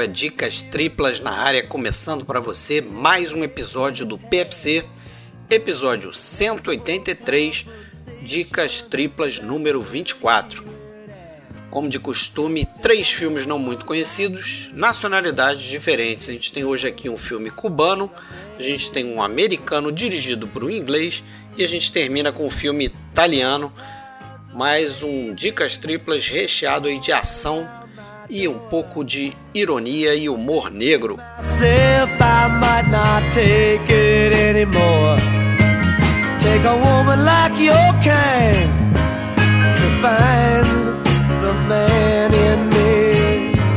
é Dicas Triplas na área, começando para você mais um episódio do PFC, episódio 183, Dicas Triplas número 24. Como de costume, três filmes não muito conhecidos, nacionalidades diferentes. A gente tem hoje aqui um filme cubano, a gente tem um americano dirigido por um inglês e a gente termina com um filme italiano, mais um Dicas Triplas recheado de ação e um pouco de ironia e humor negro.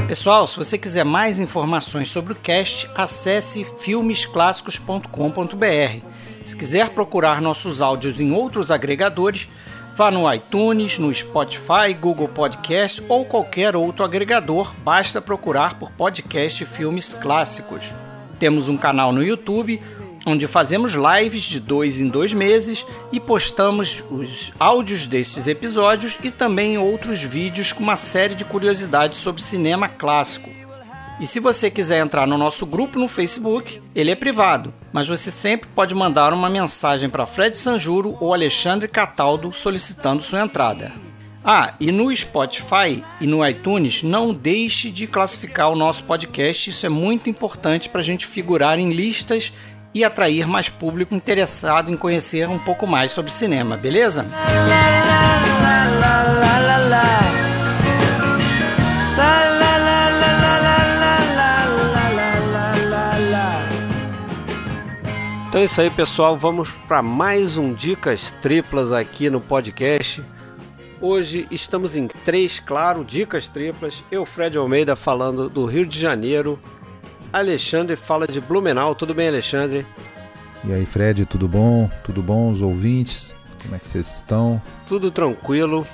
Pessoal, se você quiser mais informações sobre o cast, acesse filmesclássicos.com.br. Se quiser procurar nossos áudios em outros agregadores, Vá no iTunes, no Spotify, Google Podcast ou qualquer outro agregador, basta procurar por podcast Filmes Clássicos. Temos um canal no YouTube onde fazemos lives de dois em dois meses e postamos os áudios destes episódios e também outros vídeos com uma série de curiosidades sobre cinema clássico. E se você quiser entrar no nosso grupo no Facebook, ele é privado, mas você sempre pode mandar uma mensagem para Fred Sanjuro ou Alexandre Cataldo solicitando sua entrada. Ah, e no Spotify e no iTunes, não deixe de classificar o nosso podcast, isso é muito importante para a gente figurar em listas e atrair mais público interessado em conhecer um pouco mais sobre cinema, beleza? Então é isso aí, pessoal. Vamos para mais um Dicas Triplas aqui no podcast. Hoje estamos em três, claro, Dicas Triplas. Eu, Fred Almeida, falando do Rio de Janeiro. Alexandre fala de Blumenau. Tudo bem, Alexandre? E aí, Fred, tudo bom? Tudo bom, os ouvintes? Como é que vocês estão? Tudo tranquilo.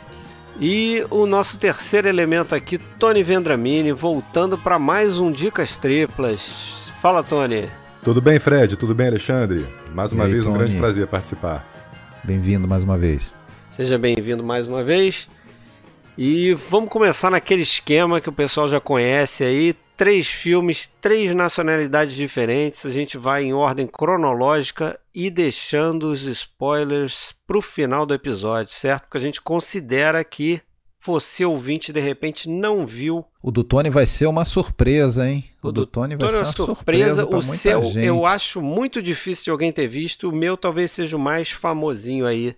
E o nosso terceiro elemento aqui, Tony Vendramini, voltando para mais um Dicas Triplas. Fala, Tony. Tudo bem, Fred? Tudo bem, Alexandre? Mais uma aí, vez, Tony? um grande prazer participar. Bem-vindo mais uma vez. Seja bem-vindo mais uma vez. E vamos começar naquele esquema que o pessoal já conhece aí. Três filmes, três nacionalidades diferentes. A gente vai em ordem cronológica e deixando os spoilers para o final do episódio, certo? Porque a gente considera que você ouvinte de repente não viu. O do Tony vai ser uma surpresa, hein? O, o do Tony vai Tony é ser uma surpresa. surpresa o seu gente. eu acho muito difícil de alguém ter visto. O meu talvez seja o mais famosinho aí.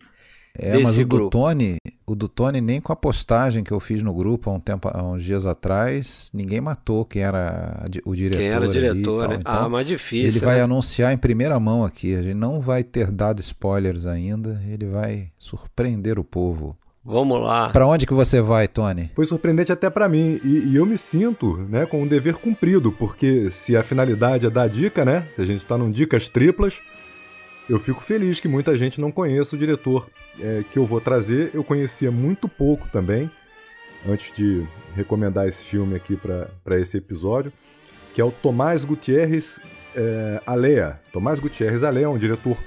É, mas o grupo. do Tony, o do Tony nem com a postagem que eu fiz no grupo há um tempo, há uns dias atrás, ninguém matou quem era o diretor. Quem era o diretor, né? Então, ah, mas difícil. Ele né? vai anunciar em primeira mão aqui. A gente não vai ter dado spoilers ainda. Ele vai surpreender o povo. Vamos lá. Para onde que você vai, Tony? Foi surpreendente até para mim e, e, eu me sinto, né, com um dever cumprido, porque se a finalidade é dar dica, né, se a gente está num dicas triplas, eu fico feliz que muita gente não conheça o diretor é, que eu vou trazer. Eu conhecia muito pouco também antes de recomendar esse filme aqui para esse episódio, que é o Tomás Gutierrez é, Alea. Tomás Gutierrez Alea é um diretor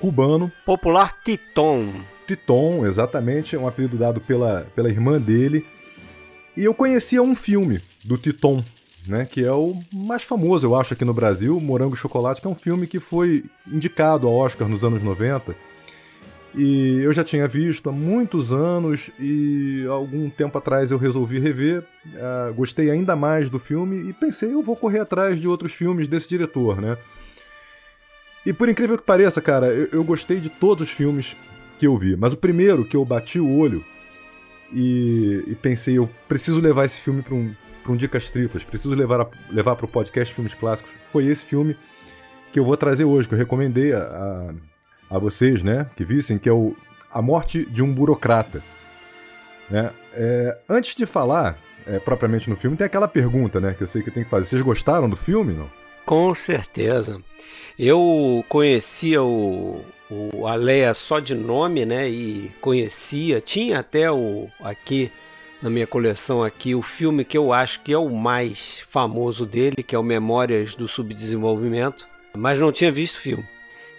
cubano. Popular Titon. Titon, exatamente, é um apelido dado pela, pela irmã dele. E eu conhecia um filme do Titon, né, que é o mais famoso, eu acho, aqui no Brasil, Morango e Chocolate, que é um filme que foi indicado ao Oscar nos anos 90. E eu já tinha visto há muitos anos e algum tempo atrás eu resolvi rever. Uh, gostei ainda mais do filme e pensei, eu vou correr atrás de outros filmes desse diretor, né? E por incrível que pareça, cara, eu, eu gostei de todos os filmes que eu vi. Mas o primeiro que eu bati o olho e, e pensei, eu preciso levar esse filme para um, um Dicas Triplas, preciso levar, levar para o podcast Filmes Clássicos, foi esse filme que eu vou trazer hoje, que eu recomendei a, a, a vocês, né, que vissem, que é o A Morte de um Burocrata. Né? É, antes de falar é, propriamente no filme, tem aquela pergunta, né, que eu sei que eu tenho que fazer. Vocês gostaram do filme, não? Com certeza. Eu conhecia o, o Aleia só de nome, né? E conhecia, tinha até o aqui na minha coleção aqui o filme que eu acho que é o mais famoso dele, que é o Memórias do Subdesenvolvimento, mas não tinha visto o filme.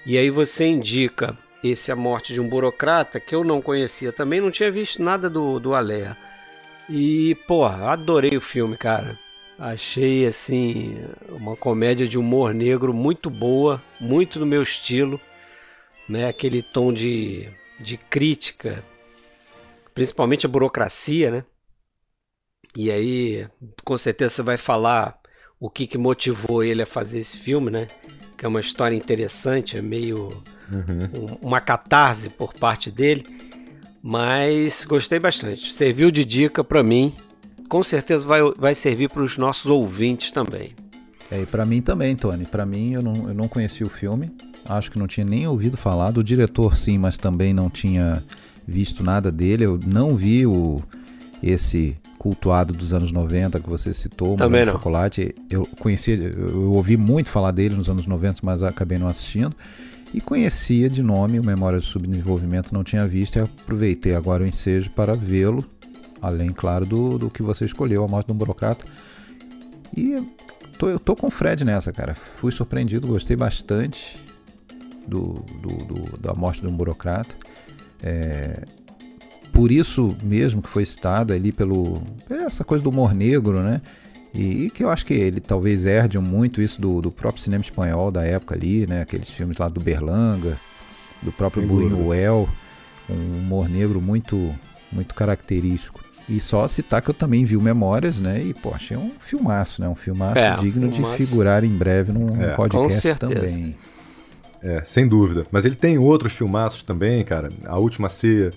E aí você indica esse A Morte de um Burocrata, que eu não conhecia também, não tinha visto nada do, do Aleia. E, porra, adorei o filme, cara. Achei assim uma comédia de humor negro muito boa, muito no meu estilo, né? Aquele tom de, de crítica, principalmente a burocracia, né? E aí, com certeza você vai falar o que, que motivou ele a fazer esse filme, né? Que é uma história interessante, é meio uhum. um, uma catarse por parte dele, mas gostei bastante. Serviu de dica para mim com certeza vai, vai servir para os nossos ouvintes também. É, e para mim também, Tony. Para mim, eu não, eu não conhecia o filme. Acho que não tinha nem ouvido falar. Do diretor, sim, mas também não tinha visto nada dele. Eu não vi o, esse cultuado dos anos 90 que você citou, Também não. Chocolate. Eu conhecia, eu ouvi muito falar dele nos anos 90, mas acabei não assistindo. E conhecia de nome o Memória de Subdesenvolvimento, não tinha visto e aproveitei agora o ensejo para vê-lo Além, claro, do, do que você escolheu, a morte de um burocrata. E tô, eu tô com o Fred nessa, cara. Fui surpreendido, gostei bastante do, do, do da morte de um burocrata. É, por isso mesmo que foi citado ali pelo essa coisa do humor negro, né? E, e que eu acho que ele talvez herde muito isso do, do próprio cinema espanhol da época ali, né? Aqueles filmes lá do Berlanga, do próprio Buñuel, um humor negro muito muito característico. E só citar que eu também vi o Memórias, né? E, pô, achei um filmaço, né? Um filmaço é, digno filmaço. de figurar em breve num é, podcast também. É, sem dúvida. Mas ele tem outros filmaços também, cara. A Última Ceia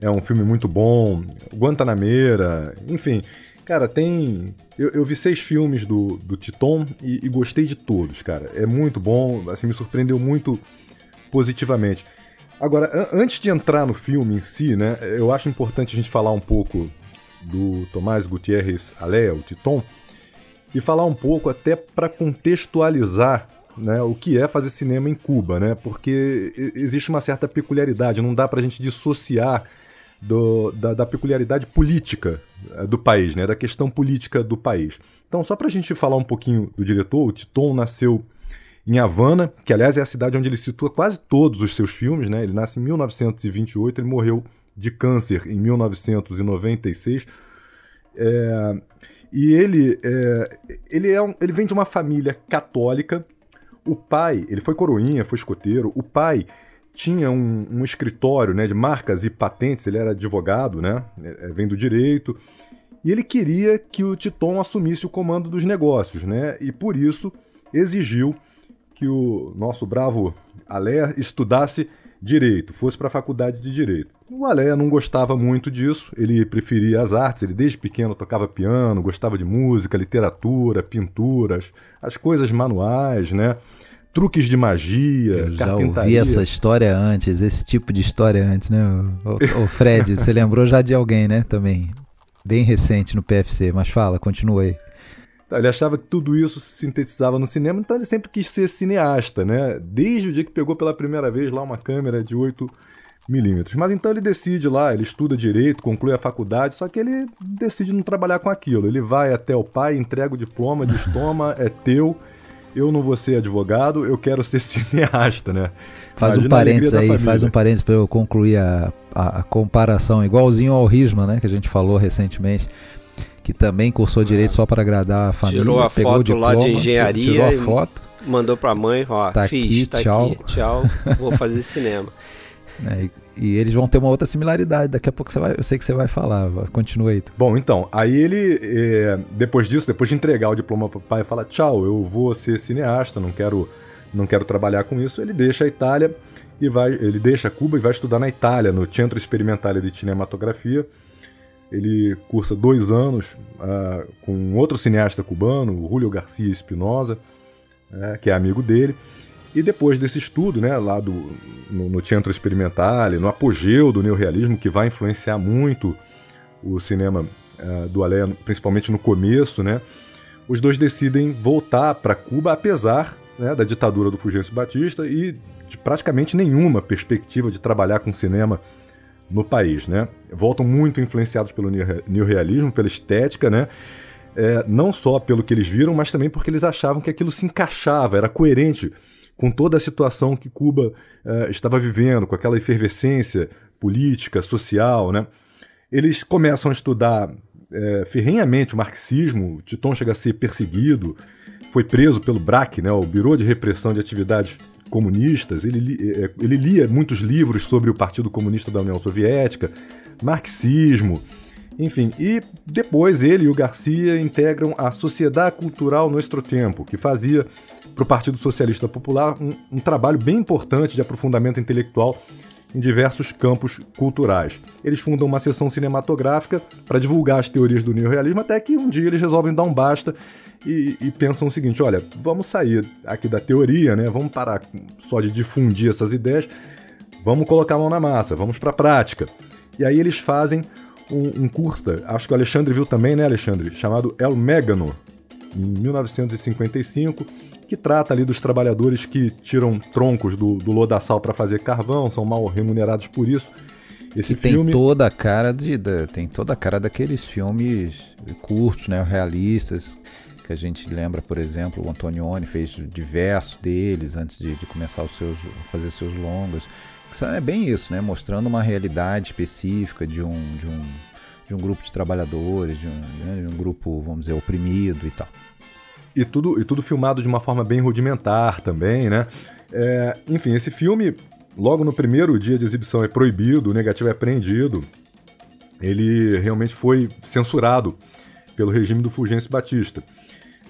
é um filme muito bom. Guantanameira, enfim. Cara, tem. Eu, eu vi seis filmes do, do Titon e, e gostei de todos, cara. É muito bom, assim, me surpreendeu muito positivamente. Agora, antes de entrar no filme em si, né, eu acho importante a gente falar um pouco do Tomás Gutierrez Alea, o Titon, e falar um pouco até para contextualizar né, o que é fazer cinema em Cuba, né? Porque existe uma certa peculiaridade, não dá para a gente dissociar do, da, da, peculiaridade política eh, do país, né, da questão política do país. Então, só para a gente falar um pouquinho do diretor, o Titon nasceu em Havana, que aliás é a cidade onde ele situa quase todos os seus filmes, né? Ele nasce em 1928, ele morreu de câncer em 1996. É, e ele, é, ele, é um, ele vem de uma família católica. O pai, ele foi coroinha, foi escoteiro. O pai tinha um, um escritório né, de marcas e patentes, ele era advogado, né? É, vem do direito. E ele queria que o Titon assumisse o comando dos negócios, né? E por isso exigiu que o nosso bravo Alé estudasse direito, fosse para a faculdade de direito. O Alé não gostava muito disso, ele preferia as artes, ele desde pequeno tocava piano, gostava de música, literatura, pinturas, as coisas manuais, né? Truques de magia, Eu já ouvi essa história antes, esse tipo de história antes, né? O, o Fred, você lembrou já de alguém, né? Também, bem recente no PFC, mas fala, continua aí. Ele achava que tudo isso se sintetizava no cinema, então ele sempre quis ser cineasta, né? Desde o dia que pegou pela primeira vez lá uma câmera de 8 milímetros. Mas então ele decide lá, ele estuda direito, conclui a faculdade, só que ele decide não trabalhar com aquilo. Ele vai até o pai, entrega o diploma, diz: toma, é teu. Eu não vou ser advogado, eu quero ser cineasta, né? Faz Imagina um parênteses aí, faz um parênteses para eu concluir a, a, a comparação, igualzinho ao Risma, né? Que a gente falou recentemente que também cursou direito só para agradar a família. Tirou a foto diploma, lá de engenharia. Tirou a foto. Mandou para a mãe, ó, tá fiz, aqui, tá tchau. aqui, tchau, vou fazer cinema. É, e, e, eles vão ter uma outra similaridade. Daqui a pouco você vai, eu sei que você vai falar. Continua aí. Bom, então, aí ele, é, depois disso, depois de entregar o diploma para o pai, fala: tchau, eu vou ser cineasta, não quero, não quero trabalhar com isso. Ele deixa a Itália e vai, ele deixa Cuba e vai estudar na Itália, no Centro Experimentale de Cinematografia ele cursa dois anos uh, com outro cineasta cubano, Julio Garcia Espinosa, uh, que é amigo dele. E depois desse estudo, né, lá do, no, no Centro Experimental, no apogeu do neorrealismo, que vai influenciar muito o cinema uh, do Alé, principalmente no começo, né, os dois decidem voltar para Cuba, apesar né, da ditadura do Fulgêncio Batista e de praticamente nenhuma perspectiva de trabalhar com cinema no país, né? Voltam muito influenciados pelo neorrealismo, pela estética, né? É, não só pelo que eles viram, mas também porque eles achavam que aquilo se encaixava, era coerente com toda a situação que Cuba é, estava vivendo, com aquela efervescência política, social, né? Eles começam a estudar é, ferrenhamente o marxismo. Titon chega a ser perseguido, foi preso pelo BRAC, né, o Bureau de Repressão de Atividades Comunistas. Ele, é, ele lia muitos livros sobre o Partido Comunista da União Soviética, marxismo. Enfim, e depois ele e o Garcia integram a Sociedade Cultural Nuestro Tempo, que fazia para o Partido Socialista Popular um, um trabalho bem importante de aprofundamento intelectual em diversos campos culturais. Eles fundam uma sessão cinematográfica para divulgar as teorias do neorrealismo, até que um dia eles resolvem dar um basta e, e, pensam o seguinte: olha, vamos sair aqui da teoria, né? Vamos parar só de difundir essas ideias, vamos colocar a mão na massa, vamos para a prática. E aí eles fazem um, um, curta, acho que o Alexandre viu também, né, Alexandre? Chamado El Megano, 1955 que trata ali dos trabalhadores que tiram troncos do, do lodaçal para fazer carvão, são mal remunerados por isso. Esse filme... tem toda a cara de, tem toda a cara daqueles filmes curtos, né, realistas, que a gente lembra, por exemplo, o Antonioni fez diversos deles antes de, de começar os seus, fazer seus longas. É bem isso, né, mostrando uma realidade específica de um, de um, de um grupo de trabalhadores, de um, né, de um grupo, vamos dizer, oprimido e tal. E tudo, e tudo filmado de uma forma bem rudimentar também, né? É, enfim, esse filme, logo no primeiro dia de exibição, é proibido, o negativo é apreendido. Ele realmente foi censurado pelo regime do Fulgêncio Batista.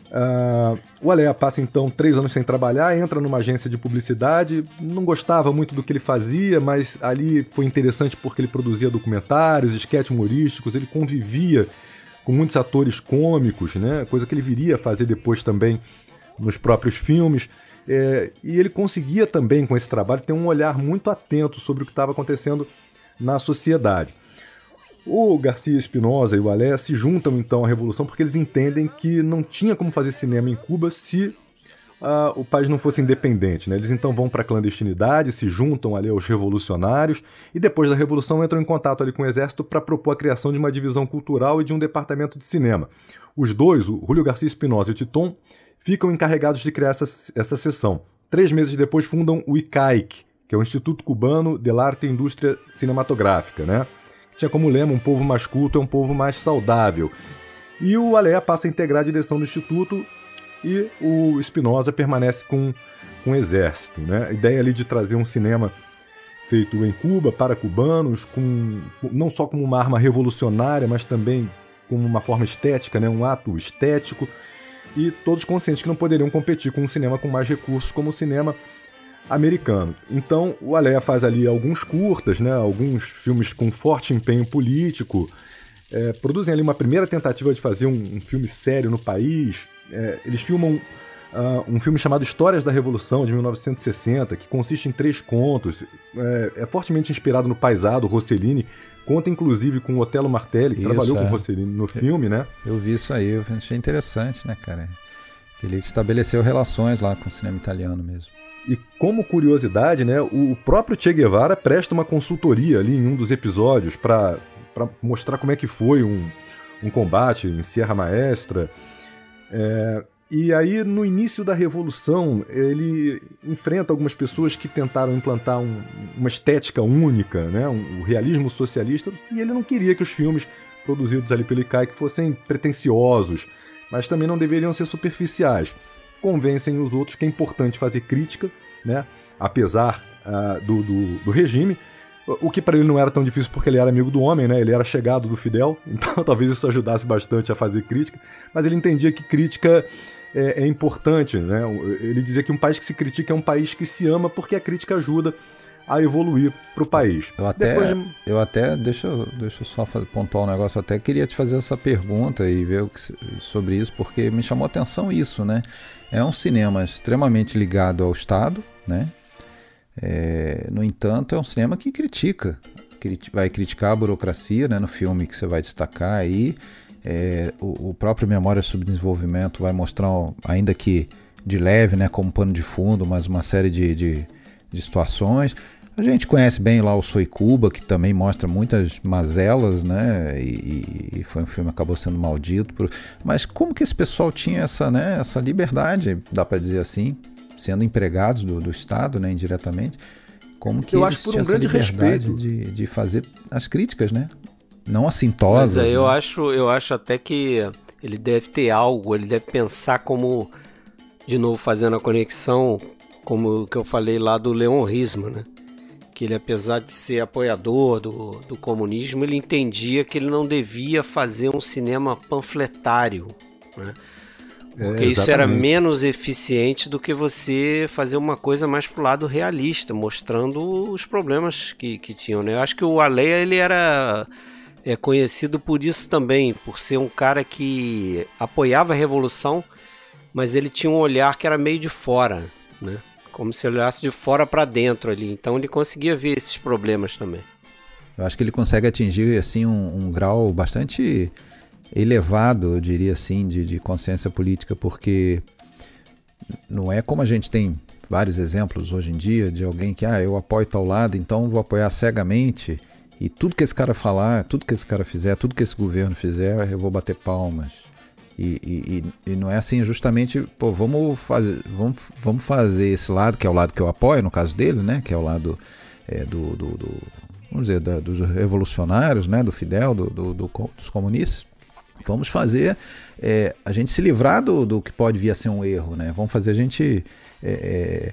Uh, o Alea passa então três anos sem trabalhar, entra numa agência de publicidade, não gostava muito do que ele fazia, mas ali foi interessante porque ele produzia documentários, esquetes humorísticos, ele convivia com muitos atores cômicos, né? coisa que ele viria a fazer depois também nos próprios filmes. É, e ele conseguia também, com esse trabalho, ter um olhar muito atento sobre o que estava acontecendo na sociedade. O Garcia Espinosa e o Alé se juntam então à Revolução porque eles entendem que não tinha como fazer cinema em Cuba se uh, o país não fosse independente. Né? Eles então vão para a clandestinidade, se juntam ali aos revolucionários e depois da Revolução entram em contato ali com o Exército para propor a criação de uma divisão cultural e de um departamento de cinema. Os dois, o Julio Garcia Espinosa e o Titon, ficam encarregados de criar essa, essa seção. Três meses depois fundam o ICAIC, que é o Instituto Cubano de Arte e Indústria Cinematográfica, né? que tinha como lema um povo mais culto é um povo mais saudável. E o Alea passa a integrar a direção do Instituto e o Spinoza permanece com, com o exército. Né? A ideia ali de trazer um cinema feito em Cuba, para cubanos, com, não só como uma arma revolucionária, mas também como uma forma estética, né? um ato estético, e todos conscientes que não poderiam competir com um cinema com mais recursos como o cinema americano. Então o Aleia faz ali alguns curtas, né? alguns filmes com forte empenho político, é, produzem ali uma primeira tentativa de fazer um, um filme sério no país, é, eles filmam uh, um filme chamado Histórias da Revolução, de 1960, que consiste em três contos. É, é fortemente inspirado no paisado Rossellini. Conta inclusive com o Otelo Martelli, que isso, trabalhou é. com Rossellini no filme, né? Eu vi isso aí, eu achei interessante, né, cara? Que ele estabeleceu relações lá com o cinema italiano mesmo. E como curiosidade, né, o próprio Che Guevara presta uma consultoria ali em um dos episódios para mostrar como é que foi um, um combate em Sierra Maestra. É, e aí, no início da Revolução, ele enfrenta algumas pessoas que tentaram implantar um, uma estética única, né, um, o realismo socialista, e ele não queria que os filmes produzidos ali pelo ICAI fossem pretensiosos, mas também não deveriam ser superficiais. Convencem os outros que é importante fazer crítica, né, apesar uh, do, do, do regime, o que para ele não era tão difícil porque ele era amigo do homem, né? Ele era chegado do Fidel, então talvez isso ajudasse bastante a fazer crítica. Mas ele entendia que crítica é, é importante, né? Ele dizia que um país que se critica é um país que se ama porque a crítica ajuda a evoluir para o país. Eu até, de... eu até deixa, deixa eu só pontuar um negócio. Eu até queria te fazer essa pergunta e ver o que, sobre isso, porque me chamou a atenção isso, né? É um cinema extremamente ligado ao Estado, né? É, no entanto, é um cinema que critica, vai criticar a burocracia, né, no filme que você vai destacar aí. É, o, o, próprio Memória sobre Desenvolvimento vai mostrar, ainda que de leve, né, como pano de fundo, mas uma série de, de, de situações. A gente conhece bem lá o Soy Cuba, que também mostra muitas mazelas, né? E, e, foi um filme que acabou sendo maldito. Por... Mas como que esse pessoal tinha essa, né, essa liberdade, dá para dizer assim, sendo empregados do, do Estado, né, indiretamente, como que eu acho por um grande respeito de, de fazer as críticas, né? não assintosas. Mas, né? eu acho, eu acho até que ele deve ter algo, ele deve pensar como, de novo fazendo a conexão, como que eu falei lá do Leon Risman, né? Que ele, apesar de ser apoiador do, do comunismo, ele entendia que ele não devia fazer um cinema panfletário, né? Porque é, isso era menos eficiente do que você fazer uma coisa mais pro lado realista, mostrando os problemas que, que tinham, né? Eu acho que o Aleia, ele era é conhecido por isso também, por ser um cara que apoiava a revolução, mas ele tinha um olhar que era meio de fora, né? Como se olhasse de fora para dentro ali. Então ele conseguia ver esses problemas também. Eu acho que ele consegue atingir assim um, um grau bastante elevado, eu diria assim, de, de consciência política, porque não é como a gente tem vários exemplos hoje em dia de alguém que, ah, eu apoio tal lado, então vou apoiar cegamente e tudo que esse cara falar, tudo que esse cara fizer, tudo que esse governo fizer, eu vou bater palmas. E, e, e, não é assim, justamente, pô, vamos fazer, vamos, vamos fazer esse lado, que é o lado que eu apoio, no caso dele, né? Que é o lado é, do, do, do, vamos dizer, da, dos revolucionários, né? Do Fidel, do, do, do dos comunistas. Vamos fazer é, a gente se livrar do, do que pode vir a ser um erro, né? Vamos fazer a gente é, é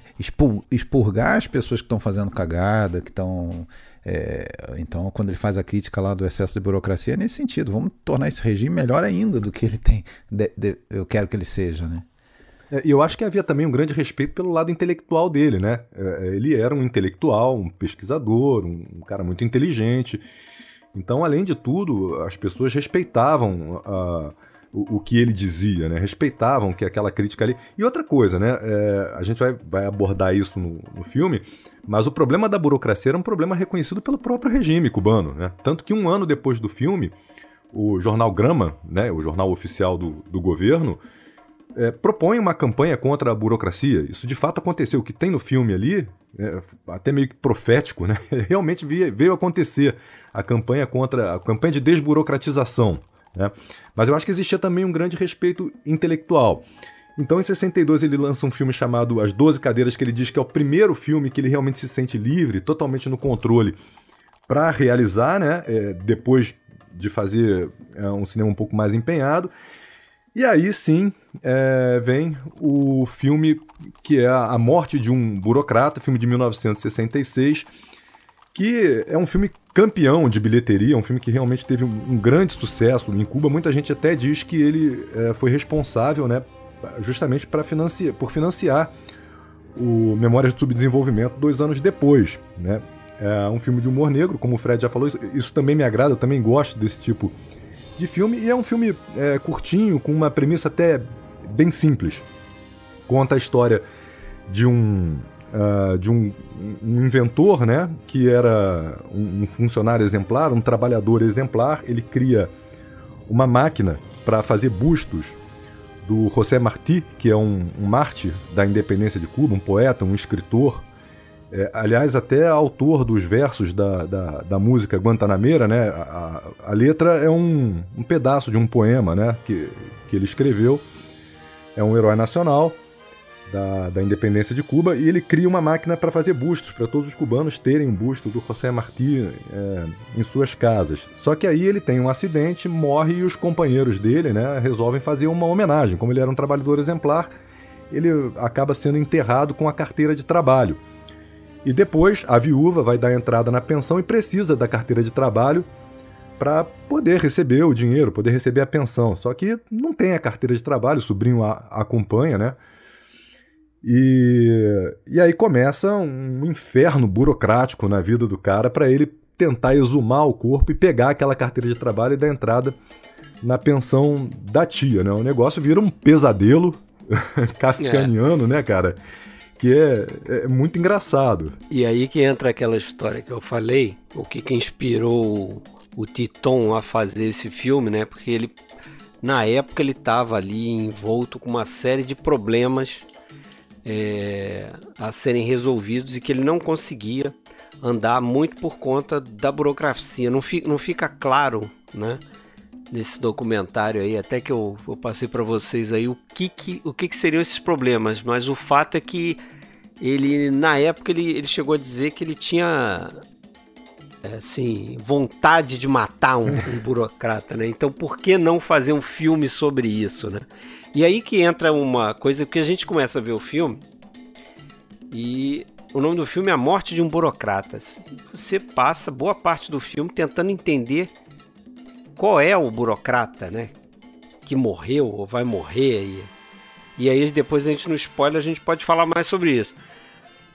expurgar as pessoas que estão fazendo cagada, que estão é, então, quando ele faz a crítica lá do excesso de burocracia, é nesse sentido. Vamos tornar esse regime melhor ainda do que ele tem. De, de, eu quero que ele seja, né? É, e eu acho que havia também um grande respeito pelo lado intelectual dele, né? É, ele era um intelectual, um pesquisador, um cara muito inteligente. Então, além de tudo, as pessoas respeitavam a o, o, que ele dizia, né? Respeitavam que aquela crítica ali. E outra coisa, né? É, a gente vai, vai abordar isso no, no, filme, mas o problema da burocracia era um problema reconhecido pelo próprio regime cubano, né? Tanto que um ano depois do filme, o jornal Grama, né? O jornal oficial do, do governo, é, propõe uma campanha contra a burocracia. Isso de fato aconteceu. O que tem no filme ali, é, até meio que profético, né? Realmente veio, acontecer a campanha contra a campanha de desburocratização. Né? Mas eu acho que existia também um grande respeito intelectual. Então, em 62, ele lança um filme chamado As Doze Cadeiras, que ele diz que é o primeiro filme que ele realmente se sente livre, totalmente no controle, para realizar, né? É, depois de fazer é, um cinema um pouco mais empenhado. E aí sim é, vem o filme que é A Morte de um Burocrata, filme de 1966 que é um filme campeão de bilheteria, um filme que realmente teve um, um grande sucesso em Cuba. Muita gente até diz que ele é, foi responsável, né, justamente para financiar, por financiar o Memórias de Subdesenvolvimento dois anos depois, né? É um filme de humor negro, como o Fred já falou, isso, isso também me agrada, eu também gosto desse tipo de filme, e é um filme é, curtinho, com uma premissa até bem simples. Conta a história de um uh, de um, um, inventor, né, que era um, um, funcionário exemplar, um trabalhador exemplar. Ele cria uma máquina para fazer bustos do José Martí, que é um, um mártir da independência de Cuba, um poeta, um escritor, é, aliás, até autor dos versos da, da, da música Guantanameira, né? A, a, letra é um, um pedaço de um poema né? que, que ele escreveu. É um herói nacional da, da independência de Cuba e ele cria uma máquina para fazer bustos, para todos os cubanos terem um busto do José Martí é, em suas casas. Só que aí ele tem um acidente, morre e os companheiros dele né, resolvem fazer uma homenagem. Como ele era um trabalhador exemplar, ele acaba sendo enterrado com a carteira de trabalho. E depois a viúva vai dar entrada na pensão e precisa da carteira de trabalho para poder receber o dinheiro, poder receber a pensão. Só que não tem a carteira de trabalho, o sobrinho a, a acompanha, né? E, e aí começa um inferno burocrático na vida do cara para ele tentar exumar o corpo e pegar aquela carteira de trabalho e dar entrada na pensão da tia, né? O negócio vira um pesadelo kafkaniano, é. né, cara? Que é, é, muito engraçado. E aí que entra aquela história que eu falei, o que, que inspirou o Titon a fazer esse filme, né? Porque ele, na época, ele estava ali envolto com uma série de problemas é, a serem resolvidos e que ele não conseguia andar muito por conta da burocracia. Não, fi, não fica claro, né? Nesse documentário aí, até que eu, eu passei para vocês aí o que que, o que que seriam esses problemas, mas o fato é que ele, na época, ele, ele chegou a dizer que ele tinha assim, vontade de matar um, um, burocrata, né? Então por que não fazer um filme sobre isso, né? E aí que entra uma coisa que a gente começa a ver o filme e o nome do filme é A Morte de um Burocrata. Você passa boa parte do filme tentando entender qual é o burocrata, né? Que morreu ou vai morrer aí. E aí depois a gente no spoiler a gente pode falar mais sobre isso.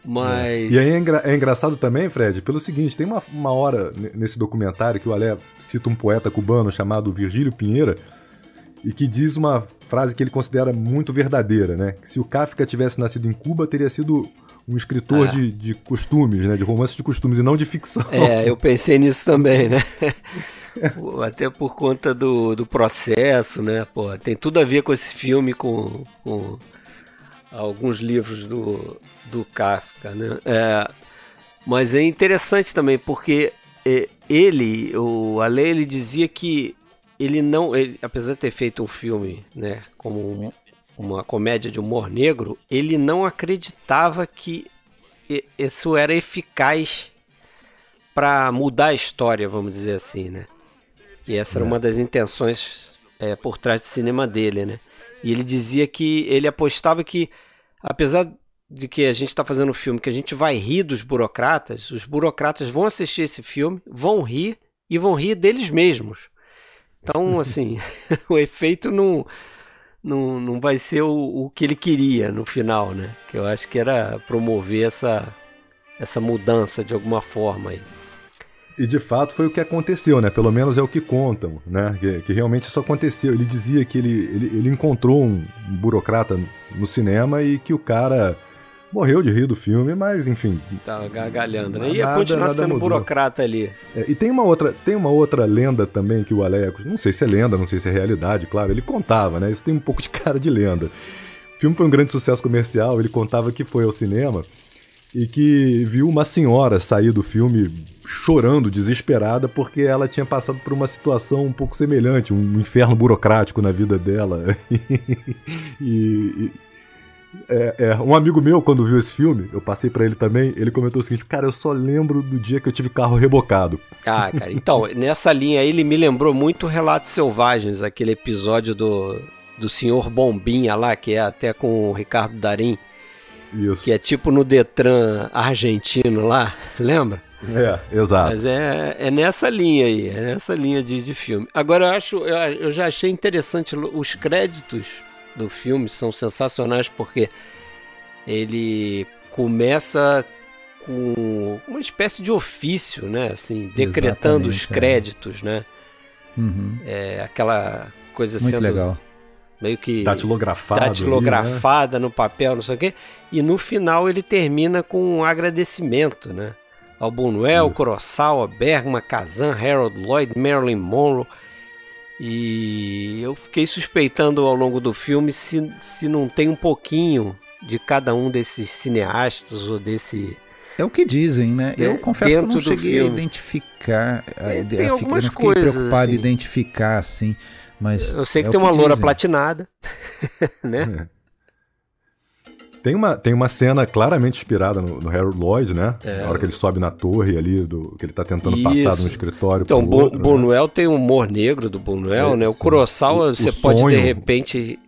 Mas. É. E aí é, engra é, engraçado também, Fred, pelo seguinte: tem uma, uma hora nesse documentário que o Alé cita um poeta cubano chamado Virgílio Pinheira e que diz uma frase que ele considera muito verdadeira, né? Que se o Kafka tivesse nascido em Cuba, teria sido um escritor é. de, de costumes, né? De romances de costumes e não de ficção. É, eu pensei nisso também, né? Até por conta do, do processo, né? Pô, tem tudo a ver com esse filme, com, com alguns livros do, do Kafka, né? É, mas é interessante também porque é, ele, o Ale, ele dizia que ele não, ele, apesar de ter feito um filme, né, como uma comédia de humor negro, ele não acreditava que isso era eficaz para mudar a história, vamos dizer assim, né? Que essa era é. uma das intenções é, por trás do cinema dele, né? E ele dizia que ele apostava que, apesar de que a gente está fazendo um filme que a gente vai rir dos burocratas, os burocratas vão assistir esse filme, vão rir e vão rir deles mesmos. Então, assim, o efeito não, não, não vai ser o, o que ele queria no final, né? Que eu acho que era promover essa, essa mudança de alguma forma aí. E de fato foi o que aconteceu, né? Pelo menos é o que contam, né? Que, que realmente isso aconteceu. Ele dizia que ele, ele, ele encontrou um, um burocrata no cinema e que o cara morreu de rir do filme, mas enfim. Tava gargalhando, né? Ia nada, continuar nada sendo mudou. burocrata ali. É, e tem uma, outra, tem uma outra lenda também que o Alex, não sei se é lenda, não sei se é realidade, claro, ele contava, né? Isso tem um pouco de cara de lenda. O filme foi um grande sucesso comercial, ele contava que foi ao cinema e que viu uma senhora sair do filme chorando, desesperada, porque ela tinha passado por uma situação um pouco semelhante, um inferno burocrático na vida dela. e, e, é, é, um amigo meu, quando viu esse filme, eu passei para ele também, ele comentou o seguinte: Cara, eu só lembro do dia que eu tive carro rebocado. Ah, cara, então, nessa linha aí, ele me lembrou muito Relatos Selvagens, aquele episódio do, do Senhor Bombinha lá, que é até com o Ricardo Darim. Isso. Que é tipo no Detran argentino lá, lembra? É, exato. Mas é, é nessa linha aí, é nessa linha de, de filme. Agora eu acho, eu, eu já achei interessante os créditos do filme são sensacionais porque ele começa com uma espécie de ofício, né? Assim, decretando Exatamente, os é. créditos, é. né? Uhum. É, aquela coisa Muito sendo legal. Meio que datilografada, datilografada ali, né? no papel, não sei o quê. E no final ele termina com um agradecimento, né? Ao Buñuel, Kurosawa, Bergman, Kazan, Harold Lloyd, Marilyn Monroe e eu fiquei suspeitando ao longo do filme se, se não tem um pouquinho de cada um desses cineastas ou desse. É o que dizem, né? Eu confesso que eu não cheguei filme. a identificar. A, é, tem a, algumas eu não fiquei coisas, preocupado assim. em identificar, assim. Mas eu sei que é tem uma que loura dizem. platinada, né? É. Tem uma, tem uma cena claramente inspirada no, no Harold Lloyd, né? É. Na hora que ele sobe na torre ali, do, que ele tá tentando Isso. passar de um escritório Então, pro outro, Bonuel né? tem um humor negro do Bonuel, é, né? O Kurosawa, você o pode sonho. de repente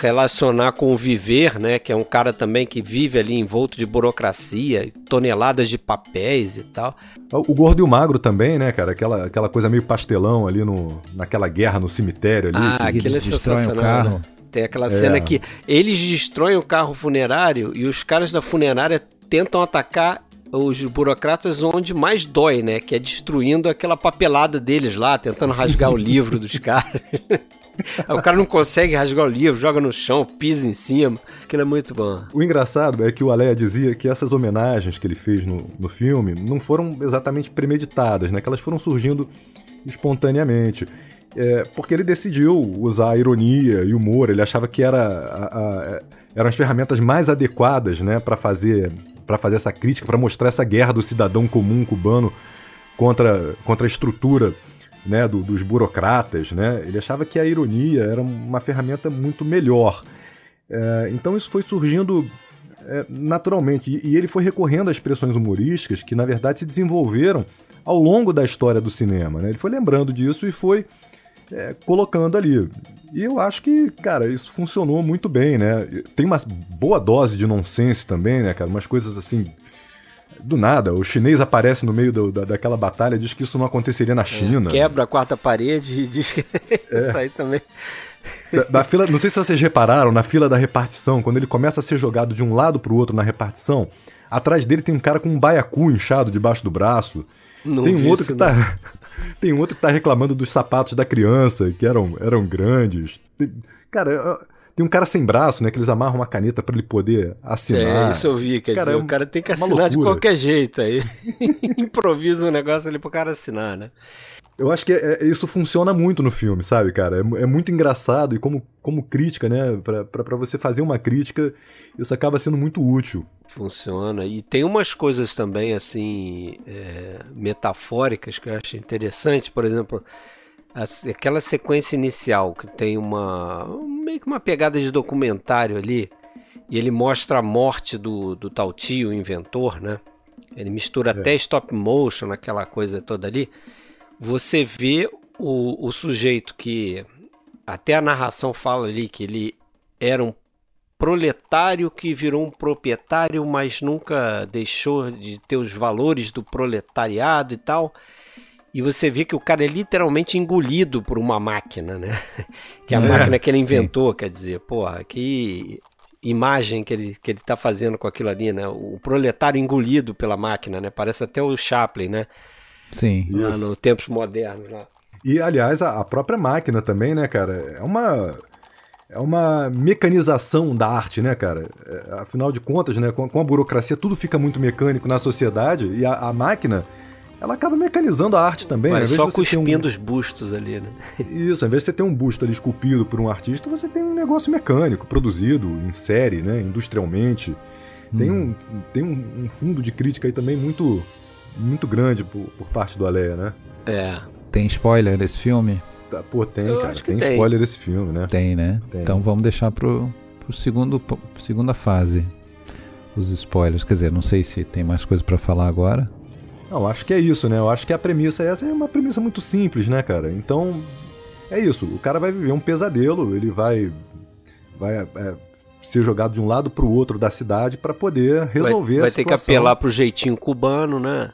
relacionar com o Viver, né? Que é um cara também que vive ali envolto de burocracia, toneladas de papéis e tal. O Gordo e o Magro também, né, cara? Aquela, aquela coisa meio pastelão ali no, naquela guerra no cemitério ali. Ah, aquilo é sensacional. Né? Tem aquela é. cena que eles destroem o carro funerário e os caras da funerária tentam atacar os burocratas onde mais dói, né? Que é destruindo aquela papelada deles lá, tentando rasgar o livro dos caras. O cara não consegue rasgar o livro, joga no chão, pisa em cima. Aquilo é muito bom. O engraçado é que o Aleia dizia que essas homenagens que ele fez no, no filme não foram exatamente premeditadas, né? Que elas foram surgindo espontaneamente. É, porque ele decidiu usar a ironia e humor, ele achava que era a, a, eram as ferramentas mais adequadas né, para fazer, fazer essa crítica, para mostrar essa guerra do cidadão comum cubano contra, contra a estrutura né, do, dos burocratas. Né? Ele achava que a ironia era uma ferramenta muito melhor. É, então isso foi surgindo é, naturalmente, e, e ele foi recorrendo a expressões humorísticas que, na verdade, se desenvolveram ao longo da história do cinema, né? Ele foi lembrando disso e foi é, colocando ali. E eu acho que, cara, isso funcionou muito bem, né? Tem uma boa dose de nonsense também, né, cara? Umas coisas assim. Do nada, o chinês aparece no meio do, da, daquela batalha, diz que isso não aconteceria na é, China. É, quebra a quarta parede e diz que é. isso aí também. Da, da, fila, não sei se vocês repararam, na fila da repartição, quando ele começa a ser jogado de um lado pro outro na repartição, atrás dele tem um cara com um baiacu inchado debaixo do braço. Não tem um outro que tá. Tem um outro que tá reclamando dos sapatos da criança, que eram, eram grandes. Cara, tem um cara sem braço, né? Que eles amarram uma caneta para ele poder assinar. É, isso eu vi, quer cara, dizer, é o cara tem que assinar de qualquer jeito aí. Improvisa um negócio ali pro cara assinar, né? Eu acho que é, é, isso funciona muito no filme, sabe, cara? É, é muito engraçado e como, como crítica, né? Pra, pra, pra, você fazer uma crítica, isso acaba sendo muito útil. Funciona. E tem umas coisas também, assim, é, metafóricas que eu acho interessante. Por exemplo, aquela sequência inicial que tem uma. meio que uma pegada de documentário ali. E ele mostra a morte do, do tal tio, o inventor, né? Ele mistura é. até stop motion, aquela coisa toda ali você vê o, o sujeito que até a narração fala ali que ele era um proletário que virou um proprietário, mas nunca deixou de ter os valores do proletariado e tal. E você vê que o cara é literalmente engolido por uma máquina, né? Que é a é, máquina que ele inventou, sim. quer dizer, porra, que imagem que ele, que ele tá fazendo com aquilo ali, né? O proletário engolido pela máquina, né? Parece até o Chaplin, né? Sim. Lá nos tempos modernos lá. E, aliás, a, a própria máquina também, né, cara? É uma é uma mecanização da arte, né, cara? É, afinal de contas, né, com, com, a burocracia tudo fica muito mecânico na sociedade e a, a máquina ela acaba mecanizando a arte também. Mas né? só cuspindo um... os bustos ali, né? Isso, ao invés de você ter um busto ali esculpido por um artista, você tem um negócio mecânico, produzido em série, né, industrialmente. Hum. Tem, um, tem um, um fundo de crítica aí também muito muito grande por, por parte do Aleia, né? É. Tem spoiler desse filme? Tá, pô, tem, Eu cara. Tem, tem, spoiler desse filme, né? Tem, né? Tem. Então vamos deixar pro, pro segundo, pro segunda fase os spoilers. Quer dizer, não sei se tem mais coisa para falar agora. Não, acho que é isso, né? Eu acho que a premissa essa é uma premissa muito simples, né, cara? Então, é isso. O cara vai viver um pesadelo, ele vai vai é, ser jogado de um lado para o outro da cidade para poder resolver vai, vai a situação. Vai ter que apelar pro jeitinho cubano, né?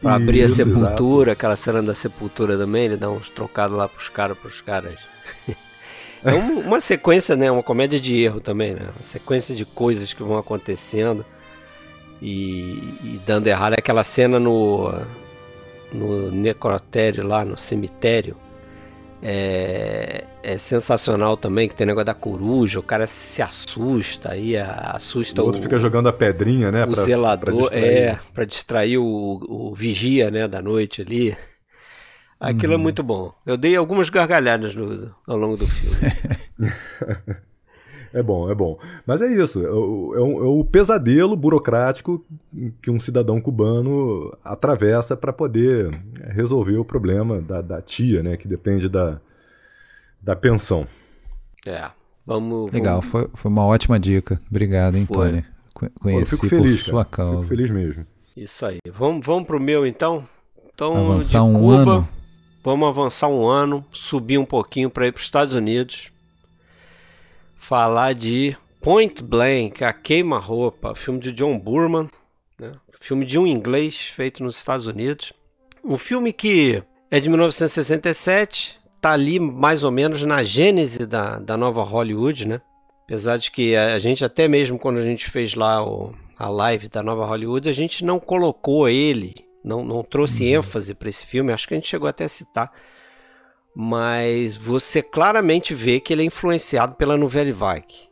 Pra Isso, abrir a sepultura, exato. aquela cena da sepultura também, ele dá uns trocados lá pros caras, pros caras. É uma sequência, né? Uma comédia de erro também, né? Uma sequência de coisas que vão acontecendo e, e dando errado. É aquela cena no, no necrotério lá, no cemitério, é, é, sensacional também, que tem negócio da coruja, o cara se assusta aí, assusta o outro o, fica jogando a pedrinha, né? O pra, zelador, pra é, para distrair o, o, vigia, né, da noite ali. Aquilo é uhum. é muito bom. Eu dei algumas gargalhadas no, ao longo do filme. É bom, é bom. Mas é isso, é o, é o, é pesadelo burocrático que um cidadão cubano atravessa para poder resolver o problema da, da, tia, né? Que depende da, da pensão. É, vamos... Legal, Foi, foi uma ótima dica. Obrigado, hein, foi. Tony. Conheci Pô, fico feliz, por sua cara. causa. Fico feliz mesmo. Isso aí. Vamos, vamos pro meu, então? Então, avançar um Cuba, ano. Vamos avançar um ano, subir um pouquinho para ir para os Estados Unidos falar de Point Blank, A Queima-Roupa, filme de John Burman, né? filme de um inglês feito nos Estados Unidos. Um filme que é de 1967, tá ali mais ou menos na gênese da, da nova Hollywood, né? Apesar de que a gente, até mesmo quando a gente fez lá o, a live da nova Hollywood, a gente não colocou ele, não, não trouxe uhum. ênfase para esse filme, acho que a gente chegou até a citar mas você claramente vê que ele é influenciado pela Nouvelle Vague.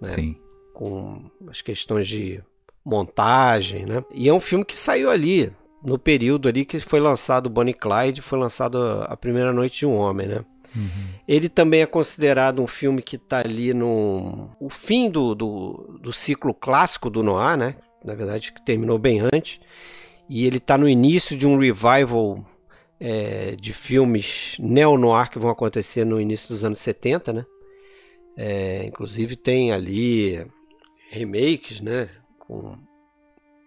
Né? Sim. Com as questões de montagem, né? E é um filme que saiu ali, no período ali que foi lançado Bonnie Clyde, foi lançado A Primeira Noite de um Homem, né? Uhum. Ele também é considerado um filme que está ali no o fim do, do, do, ciclo clássico do Noir, né? Na verdade, que terminou bem antes. E ele está no início de um revival é, de filmes neo-noir que vão acontecer no início dos anos 70, né? É, inclusive tem ali remakes, né? Com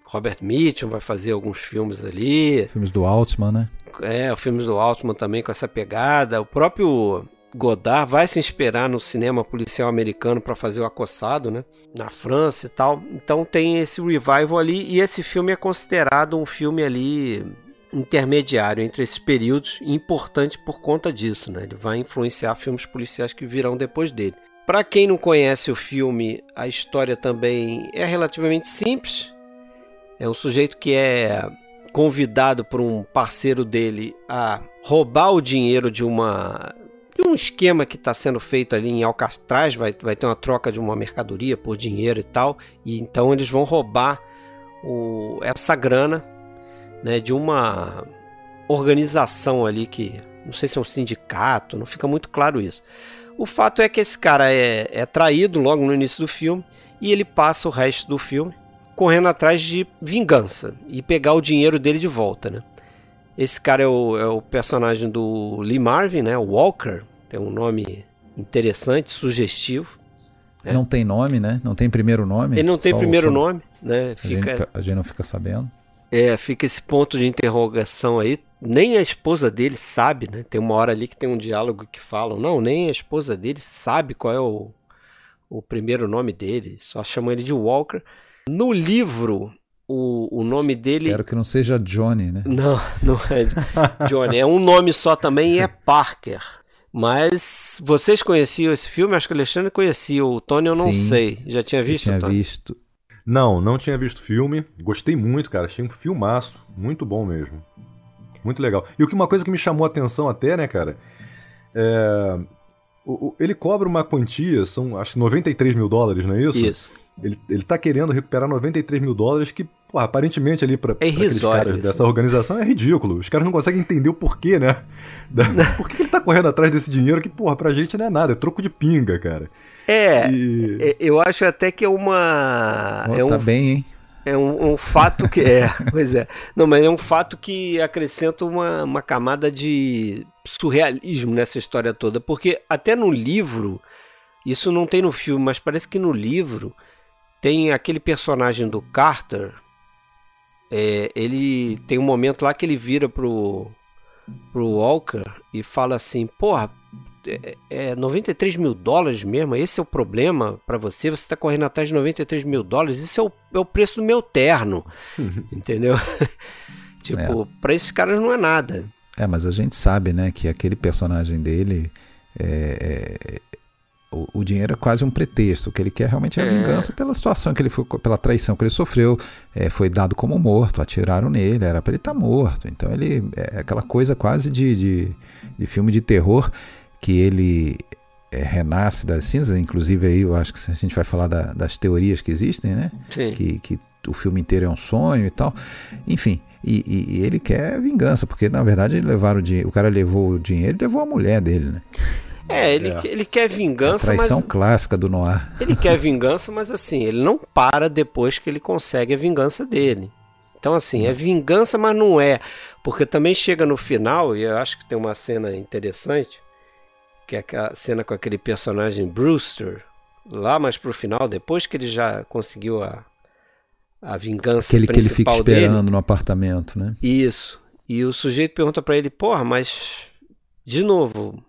Robert Mitchum vai fazer alguns filmes ali. Filmes do Altman, né? É, os filmes do Altman também com essa pegada. O próprio Godard vai se inspirar no cinema policial americano para fazer o Acossado, né? Na França e tal. Então tem esse revival ali e esse filme é considerado um filme ali intermediário entre esses períodos, importante por conta disso, né? Ele vai influenciar filmes policiais que virão depois dele. Para quem não conhece o filme, a história também é relativamente simples. É um sujeito que é convidado por um parceiro dele a roubar o dinheiro de uma de um esquema que está sendo feito ali em Alcatraz, vai, vai ter uma troca de uma mercadoria por dinheiro e tal, e então eles vão roubar o, essa grana né, de uma organização ali que não sei se é um sindicato, não fica muito claro isso. O fato é que esse cara é, é traído logo no início do filme e ele passa o resto do filme correndo atrás de vingança e pegar o dinheiro dele de volta, né? Esse cara é o, é o personagem do Lee Marvin, né? O Walker, tem um nome interessante, sugestivo. Né? Não tem nome, né? Não tem primeiro nome. Ele não tem primeiro nome, né? Fica... A gente, a gente não fica sabendo. É, fica esse ponto de interrogação aí. Nem a esposa dele sabe, né? Tem uma hora ali que tem um diálogo que falam, não, nem a esposa dele sabe qual é o, o primeiro nome dele, só chamam ele de Walker. No livro, o, o nome dele. Espero que não seja Johnny, né? Não, não é Johnny. É um nome só também e é Parker. Mas vocês conheciam esse filme? Acho que o Alexandre conhecia. O Tony eu não Sim, sei. Já tinha visto? Eu tinha visto. Não, não tinha visto filme. Gostei muito, cara. Achei um filmaço. Muito bom mesmo. Muito legal. E o que uma coisa que me chamou a atenção até, né, cara? É... O, o, ele cobra uma quantia, são acho 93 mil dólares, não é isso? Isso. Ele, ele tá querendo recuperar 93 mil dólares, que, pô, aparentemente ali para é aqueles caras isso. dessa organização é ridículo. Os caras não conseguem entender o porquê, né? Da, por que ele tá correndo atrás desse dinheiro que, porra, pra gente não é nada, é troco de pinga, cara. É, e... É, eu acho até que é uma. Oh, é tá um, bem, hein? É um, um fato que. É, pois é. Não, mas é um fato que acrescenta uma, uma camada de surrealismo nessa história toda. Porque até no livro, isso não tem no filme, mas parece que no livro tem aquele personagem do Carter. É, ele tem um momento lá que ele vira pro, pro Walker e fala assim: Porra, é, é 93 mil dólares mesmo? Esse é o problema para você? Você está correndo atrás de 93 mil dólares? Isso é o, é o preço do meu terno. Entendeu? tipo, é. para esses caras não é nada. É, mas a gente sabe, né, que aquele personagem dele é, é o, o, dinheiro é quase um pretexto. O que ele quer realmente é a é. vingança pela situação que ele foi, pela traição que ele sofreu. É, foi dado como morto, atiraram nele, era para ele estar tá morto. Então ele é aquela coisa quase de, de, de filme de terror que ele é, renasce das cinzas. Inclusive aí eu acho que a gente vai falar da, das teorias que existem, né? Sim. Que, que o filme inteiro é um sonho e tal. Enfim, e, e, e, ele quer vingança, porque na verdade levaram o dinheiro, o cara levou o dinheiro e levou a mulher dele, né? É, ele, é. ele quer vingança, a traição mas... clássica do Noir. Ele quer vingança, mas assim, ele não para depois que ele consegue a vingança dele. Então, assim, é vingança, mas não é. Porque também chega no final, e eu acho que tem uma cena interessante, que é a cena com aquele personagem Brewster, lá mais pro final, depois que ele já conseguiu a, a vingança Aquele que ele fica esperando dele. no apartamento, né? Isso. E o sujeito pergunta para ele, porra, mas de novo,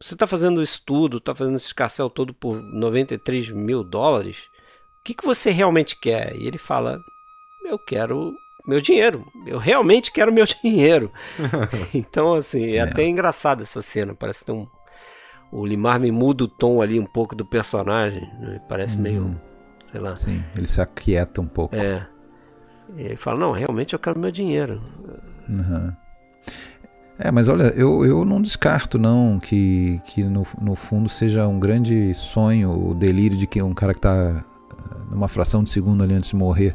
você está fazendo isso tudo, está fazendo esse escarcel todo por 93 mil dólares, o que, que você realmente quer? E ele fala, eu quero meu dinheiro, eu realmente quero meu dinheiro. então, assim, é, é, até engraçado essa cena, parece ter um... O Limar me muda o tom ali um pouco do personagem, né? parece hum. meio, sei lá. Sim, ele se aquieta um pouco. É. Ele fala, não, realmente eu quero meu dinheiro. Uhum. É, mas olha, eu, eu não descarto não que, que no, no fundo seja um grande sonho, o delírio de que um cara que está numa fração de segundo ali antes de morrer,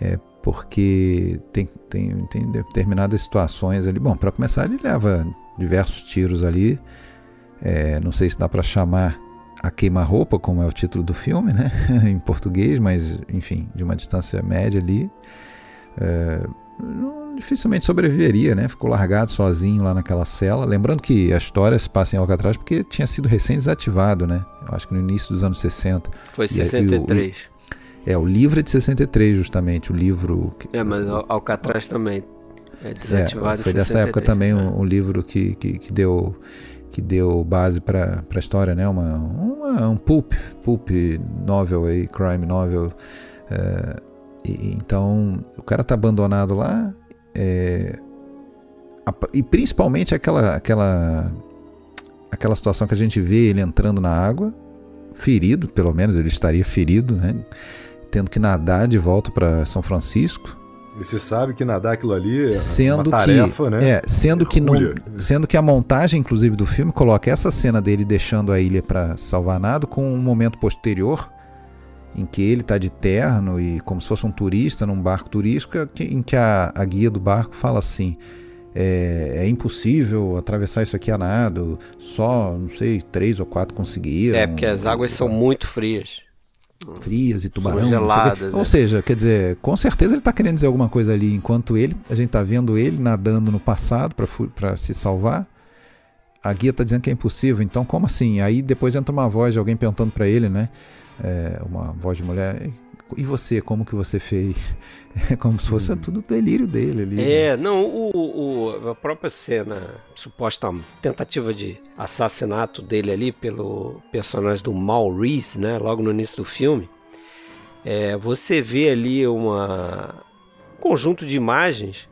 é, porque tem, tem, tem determinadas situações ali. Bom, para começar, ele leva diversos tiros ali. É, não sei se dá para chamar a queima-roupa, como é o título do filme, né? em português, mas enfim, de uma distância média ali. É, dificilmente sobreviveria, né? Ficou largado sozinho lá naquela cela. Lembrando que a história se passa em Alcatraz porque tinha sido recém desativado, né? Eu acho que no início dos anos 60. Foi 63. É, o livro é de 63, justamente, o livro... Que, é, mas Alcatraz também é desativado é, Foi dessa época também né? um, um, livro que, que, que, deu que deu base para a história, né? Uma, uma, um pulp, pulp novel aí, crime novel. É, e, então, o cara tá abandonado lá, é, e principalmente aquela, aquela, aquela situação que a gente vê ele entrando na água, ferido, pelo menos ele estaria ferido, né? tendo que nadar de volta para São Francisco. E você sabe que nadar aquilo ali é sendo uma tarefa, que, né? É, sendo que, não, sendo que a montagem, inclusive, do filme coloca essa cena dele deixando a ilha para salvar nada com um momento posterior em que ele está de terno e como se fosse um turista num barco turístico, em que a, a guia do barco fala assim: é, é, impossível atravessar isso aqui a nado, só, não sei, três ou quatro conseguiram. É, porque as águas são muito frias. Frias e tubarão. geladas. Ou é. seja, quer dizer, com certeza ele está querendo dizer alguma coisa ali, enquanto ele, a gente está vendo ele nadando no passado para se salvar. A guia está dizendo que é impossível, então como assim? Aí depois entra uma voz de alguém perguntando para ele, né? É, uma voz de mulher, e você, como que você fez? É como se fosse hum. tudo delírio dele ali. É, não, o, o, a própria cena, suposta tentativa de assassinato dele ali pelo personagem do Maurice, né? Logo no início do filme. É, você vê ali uma, um conjunto de imagens.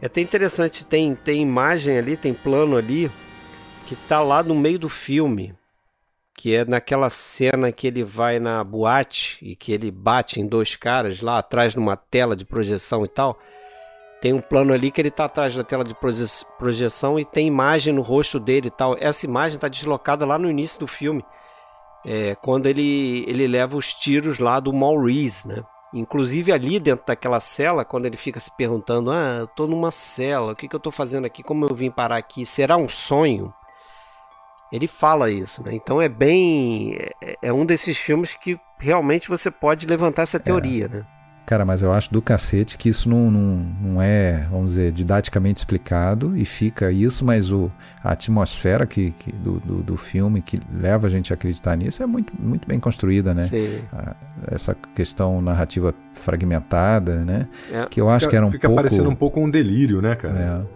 É até interessante, tem, tem imagem ali, tem plano ali, que tá lá no meio do filme que é naquela cena que ele vai na boate e que ele bate em dois caras lá atrás numa tela de projeção e tal. Tem um plano ali que ele está atrás da tela de projeção e tem imagem no rosto dele e tal. Essa imagem está deslocada lá no início do filme, é, quando ele, ele leva os tiros lá do Maurice, né? Inclusive ali dentro daquela cela, quando ele fica se perguntando: Ah, eu tô numa cela, o que, que eu tô fazendo aqui? Como eu vim parar aqui? Será um sonho? Ele fala isso, né? Então é bem. É, é um desses filmes que realmente você pode levantar essa teoria, é. né? Cara, mas eu acho do cacete que isso não, não, não é, vamos dizer, didaticamente explicado e fica isso, mas o, a atmosfera que, que do, do, do, filme que leva a gente a acreditar nisso é muito, muito bem construída, né? Sim. essa questão narrativa fragmentada, né? É. Que eu acho fica, que era um fica pouco... Fica parecendo um pouco um delírio, né, cara? É.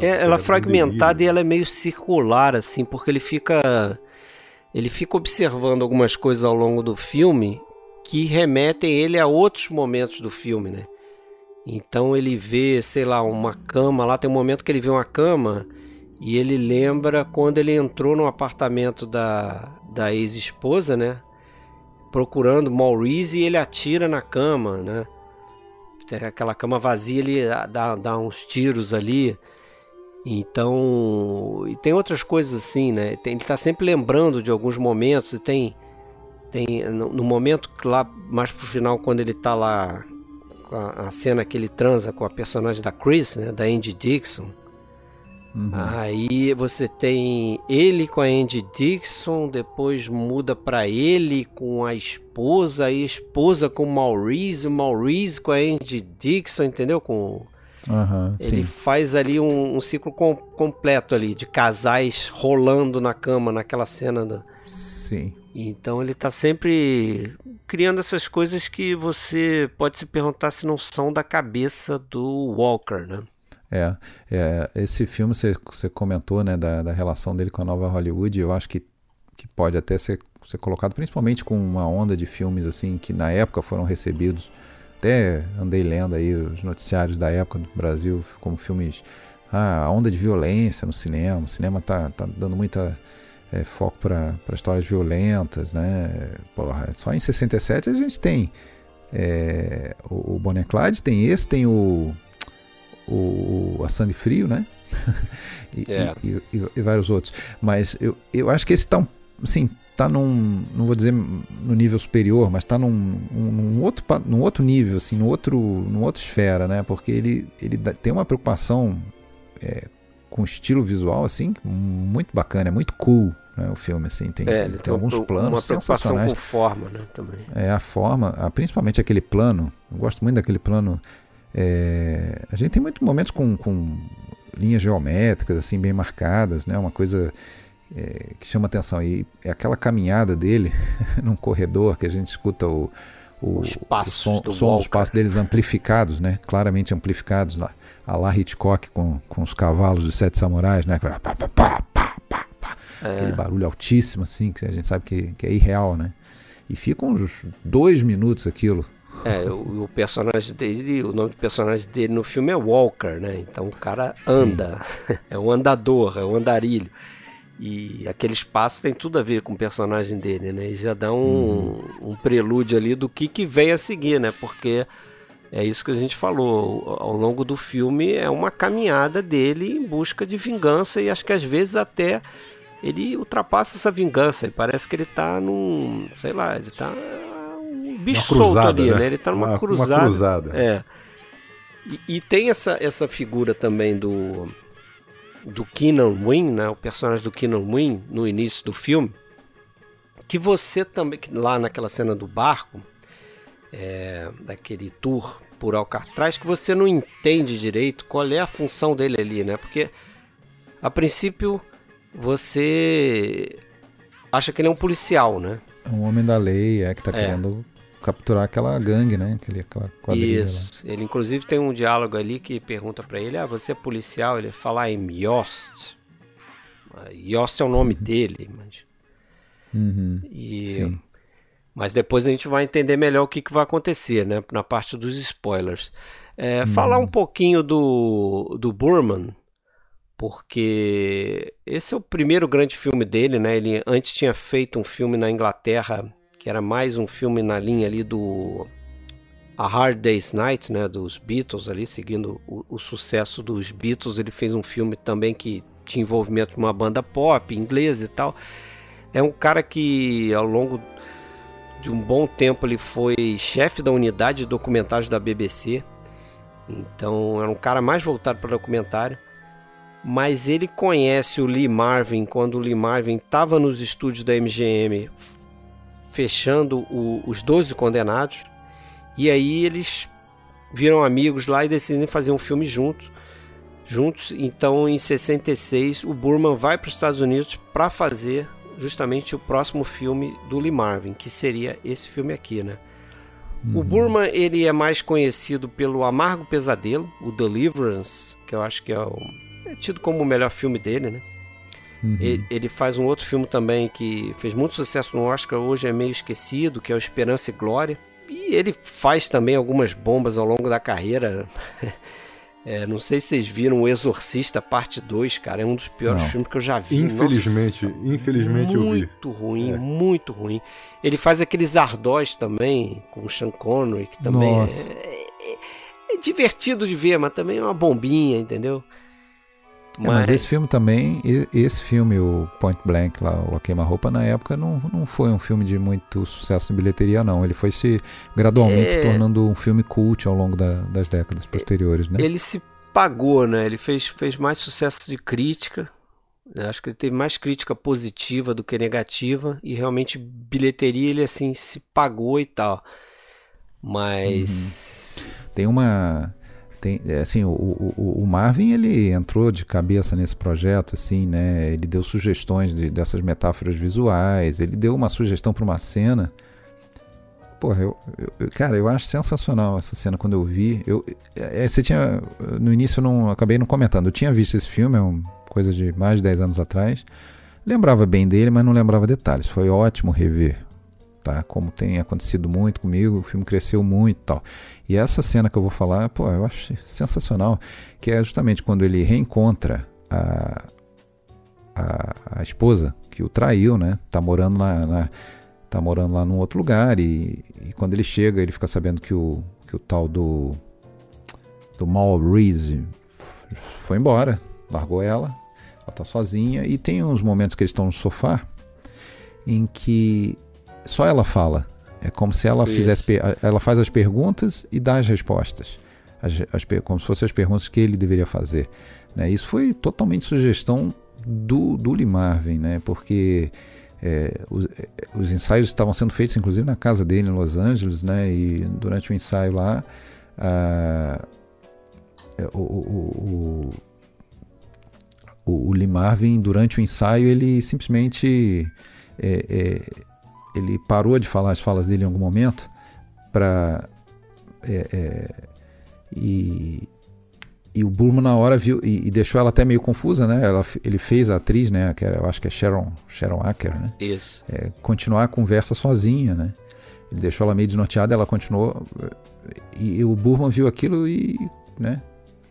É, ela é fragmentada e ela é meio circular, assim, porque ele fica. Ele fica observando algumas coisas ao longo do filme que remetem ele a outros momentos do filme, né? Então ele vê, sei lá, uma cama lá, tem um momento que ele vê uma cama e ele lembra quando ele entrou no apartamento da, da ex-esposa, né? Procurando Maurice e ele atira na cama, né? Tem aquela cama vazia, ele dá, dá uns tiros ali. Então, e tem outras coisas assim, né? Tem, ele está sempre lembrando de alguns momentos e tem tem no, no, momento lá mais pro final quando ele está lá a, a, cena que ele transa com a personagem da Chris, né, da Andy Dixon. Uhum. Aí você tem ele com a Andy Dixon, depois muda para ele com a esposa, aí a esposa com o Maurice, o Maurice com a Andy Dixon, entendeu? Com Uhum, ele sim. faz ali um, um ciclo com, completo ali de casais rolando na cama naquela cena da... sim então ele está sempre criando essas coisas que você pode se perguntar se não são da cabeça do Walker, né? É, é esse filme você, você comentou, né, da, da relação dele com a nova Hollywood, eu acho que, que pode até ser, ser colocado principalmente com uma onda de filmes assim que na época foram recebidos até andei lendo aí os noticiários da época do Brasil, como filmes. Ah, a onda de violência no cinema. O cinema tá, tá dando muita é, foco para histórias violentas, né? Porra, só em 67 a gente tem é, o, o Bonnie Clyde, tem esse, tem o, o A Sangue Frio, né? e, é. e, e, e, vários outros. Mas eu, eu acho que esse tá, assim, tá num, não vou dizer no nível superior, mas está num, num, outro, num outro nível, assim, no outro, num outra esfera, né? Porque ele, ele tem uma preocupação é, com estilo visual, assim, muito bacana, é muito cool, né, o filme, assim, tem, é, tem, tem alguns planos uma sensacionais. com forma, né, também. É, a forma, a, principalmente aquele plano, eu gosto muito daquele plano, é, a gente tem muitos momentos com, com linhas geométricas, assim, bem marcadas, né, uma coisa é, que chama atenção. E é aquela caminhada dele num corredor que a gente escuta o, o, os passos o som, do som dos passos deles amplificados, né? Claramente amplificados lá. A lá Hitchcock com, com os cavalos dos Sete Samurais, né? Pá, pá, pá, pá, pá, pá. É. Aquele barulho altíssimo, assim, que a gente sabe que, que é irreal, né? E fica uns dois minutos aquilo. É, o, o, personagem dele, o nome do personagem dele no filme é Walker, né? Então o cara anda, Sim. é um andador, é um andarilho. E aquele espaço tem tudo a ver com o personagem dele, né? E já dá um, uhum. um prelúdio ali do que, que vem a seguir, né? Porque é isso que a gente falou. Ao longo do filme é uma caminhada dele em busca de vingança e acho que às vezes até ele ultrapassa essa vingança. E parece que ele tá num. sei lá, ele tá um bicho cruzada, solto ali, né? né? Ele tá numa uma, cruzada. Uma cruzada. É. E, e, tem essa, essa figura também do do Keenan Wynn, né, o personagem do Keenan Wynn no início do filme, que você também, lá naquela cena do barco, é, daquele tour por Alcatraz, que você não entende direito qual é a função dele ali, né? Porque a princípio você acha que ele é um policial, né? É um homem da lei, é que tá é. querendo capturar aquela gangue, né? Aquele, aquela quadrilha Isso. Lá. Ele inclusive tem um diálogo ali que pergunta para ele: "Ah, você é policial?" Ele fala em Yost. Yost é o nome uhum. dele, mas uhum. e Sim. mas depois a gente vai entender melhor o que, que vai acontecer, né? Na parte dos spoilers. É, uhum. Falar um pouquinho do do Burman, porque esse é o primeiro grande filme dele, né? Ele antes tinha feito um filme na Inglaterra que era mais um filme na linha ali do A Hard Day's Night, né, dos Beatles ali, seguindo o, o sucesso dos Beatles. Ele fez um filme também que tinha envolvimento de uma banda pop inglesa e tal. É um cara que ao longo de um bom tempo ele foi chefe da unidade de documentários da BBC. Então era um cara mais voltado para documentário. Mas ele conhece o Lee Marvin quando o Lee Marvin estava nos estúdios da MGM fechando o, os 12 condenados. E aí eles viram amigos lá e decidem fazer um filme juntos. Juntos, então em 66 o Burman vai para os Estados Unidos para fazer justamente o próximo filme do Lee Marvin, que seria esse filme aqui, né? Uhum. O Burman ele é mais conhecido pelo Amargo Pesadelo, o Deliverance, que eu acho que é, o, é tido como o melhor filme dele, né? Uhum. Ele, ele, faz um outro filme também que fez muito sucesso no Oscar, hoje é meio esquecido, que é o Esperança e Glória. E ele faz também algumas bombas ao longo da carreira. É, não sei se vocês viram O Exorcista Parte 2, cara. É um dos piores não. filmes que eu já vi. Infelizmente, Nossa, infelizmente eu vi. Muito ruim, é. muito ruim. Ele faz aqueles ardós também, com o Sean Connery, que também é, é, é, divertido de ver, mas também é uma bombinha, entendeu? Mas... É, mas esse filme também, esse filme, o Point Blank, lá, o A Queima-Roupa, na época não, não foi um filme de muito sucesso em bilheteria, não. Ele foi se gradualmente é... se tornando um filme cult ao longo da, das décadas posteriores, né? Ele se pagou, né? Ele fez, fez mais sucesso de crítica. Eu acho que ele teve mais crítica positiva do que negativa. E realmente, bilheteria, ele assim, se pagou e tal. Mas. Uhum. Tem uma tem, é, assim, o, o, o, Marvin ele entrou de cabeça nesse projeto, assim, né? Ele deu sugestões de, dessas metáforas visuais, ele deu uma sugestão para uma cena. Porra, eu, eu, cara, eu acho sensacional essa cena quando eu vi. Eu, é, você tinha no início eu não acabei não comentando. Eu tinha visto esse filme, é uma coisa de mais de 10 anos atrás. Lembrava bem dele, mas não lembrava detalhes. Foi ótimo rever tá? Como tem acontecido muito comigo, o filme cresceu muito e tal. E essa cena que eu vou falar, pô, eu acho sensacional, que é justamente quando ele reencontra a, a, a esposa que o traiu, né? Tá morando lá, na, tá morando lá num outro lugar e, e, quando ele chega, ele fica sabendo que o, que o tal do do Mal Reese foi embora, largou ela, ela tá sozinha e tem uns momentos que eles estão no sofá em que só ela fala. É como se ela Isso. fizesse. Ela faz as perguntas e dá as respostas. As, as, como se fossem as perguntas que ele deveria fazer. Né? Isso foi totalmente sugestão do, do Lee Marvin, né? porque é, os, é, os, ensaios estavam sendo feitos, inclusive, na casa dele em Los Angeles, né? e durante o ensaio lá. Ah, o, o, o, o Lee Marvin, durante o ensaio, ele simplesmente. É, é, ele parou de falar as falas dele em algum momento para é, é, e, e o Burman na hora viu e, e, deixou ela até meio confusa, né? Ela, ele fez a atriz, né? Que era, eu acho que é Sharon, Sharon Acker, né? Isso. É, continuar a conversa sozinha, né? Ele deixou ela meio desnorteada, ela continuou e, e o Burman viu aquilo e, né?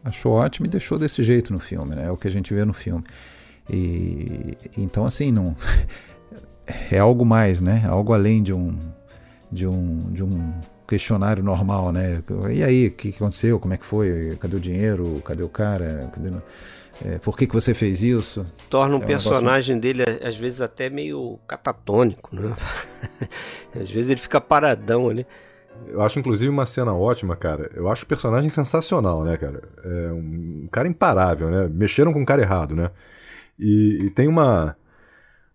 Achou ótimo e deixou desse jeito no filme, né? É o que a gente vê no filme. E então assim não é algo mais, né? Algo além de um de um de um questionário normal, né? E aí, o que aconteceu? Como é que foi? Cadê o dinheiro? Cadê o cara? Cadê... É, por que, que você fez isso? Torna um, é um personagem negócio... dele, às vezes, até meio catatônico, né? às vezes ele fica paradão ali. Eu acho, inclusive, uma cena ótima, cara. Eu acho o personagem sensacional, né, cara? É um cara imparável, né? Mexeram com o cara errado, né? E, e tem uma,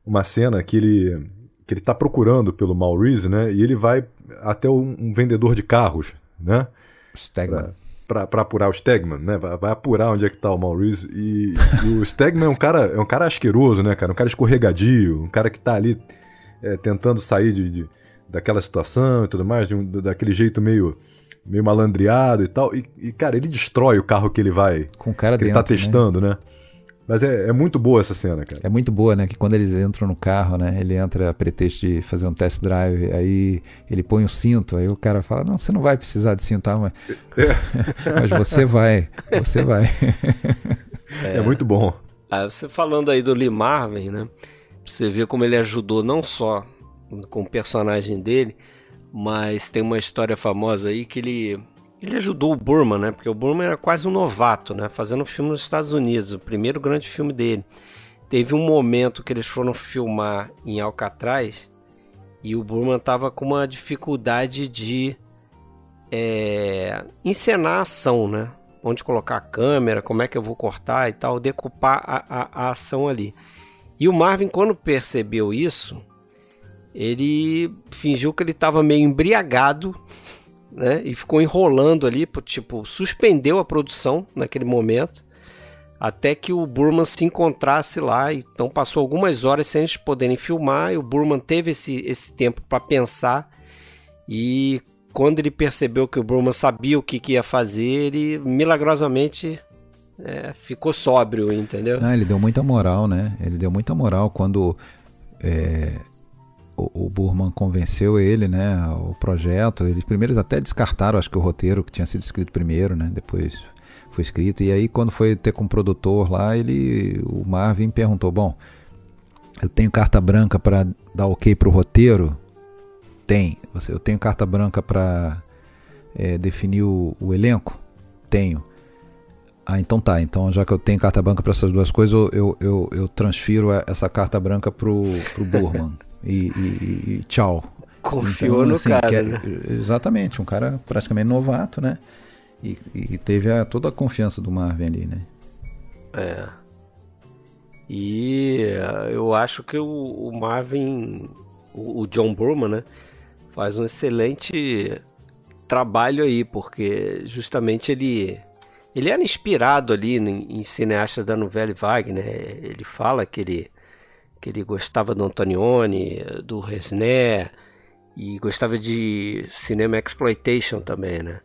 uma cena que ele que ele está procurando pelo Maurice, né? E ele vai até um, um vendedor de carros, né? Stegman. Para apurar o Stegman, né? Vai, vai, apurar onde é que tá o Maurice. E, e, o Stegman é um cara é um cara asqueroso, né, cara? Um cara escorregadio, um cara que tá ali é, tentando sair de, de, daquela situação e tudo mais, de um, daquele jeito meio meio malandreado e tal. E, e, cara, ele destrói o carro que ele vai. Com cara que dentro, ele tá testando, né? né? Mas é, é, muito boa essa cena, cara. É muito boa, né? Que quando eles entram no carro, né? Ele entra a pretexto de fazer um test drive, aí ele põe o cinto, aí o cara fala, não, você não vai precisar de cinto, tá? mas, é. mas você vai, você vai. É, é muito bom. Ah, você falando aí do Lee Marvin, né? Você vê como ele ajudou não só com o personagem dele, mas tem uma história famosa aí que ele ele ajudou o Burman, né? Porque o Burman era quase um novato, né? Fazendo filme nos Estados Unidos, o primeiro grande filme dele. Teve um momento que eles foram filmar em Alcatraz e o Burman tava com uma dificuldade de é, encenar a ação, né? Onde colocar a câmera, como é que eu vou cortar e tal, decupar a, a, a ação ali. E o Marvin, quando percebeu isso, ele fingiu que ele estava meio embriagado né? E ficou enrolando ali, tipo, suspendeu a produção naquele momento, até que o Burman se encontrasse lá. Então passou algumas horas sem eles poderem filmar, e o Burman teve esse, esse tempo para pensar. E quando ele percebeu que o Burman sabia o que, que ia fazer, ele milagrosamente é, ficou sóbrio, entendeu? Ah, ele deu muita moral, né? Ele deu muita moral quando é, o, Burman convenceu ele, né, o projeto. Eles primeiro até descartaram, acho que o roteiro que tinha sido escrito primeiro, né, depois foi escrito. E aí quando foi ter com o produtor lá, ele, o Marvin perguntou, bom, eu tenho carta branca para dar ok para o roteiro? Tem. Eu tenho carta branca para é, definir o, o, elenco? Tenho. Ah, então tá. Então já que eu tenho carta branca para essas duas coisas, eu, eu, eu transfiro essa carta branca pro, pro Burman. e, e, e tchau. Confiou então, no assim, cara, é, né? Exatamente, um cara praticamente novato, né? E, e teve a, toda a confiança do Marvin ali, né? É. E eh, eu acho que o, o Marvin, o, o, John Burman, né? Faz um excelente trabalho aí, porque justamente ele ele era inspirado ali em, em cineastas da novela Wagner. Ele fala que ele que ele gostava do Antonioni, do Resné e gostava de cinema exploitation também, né?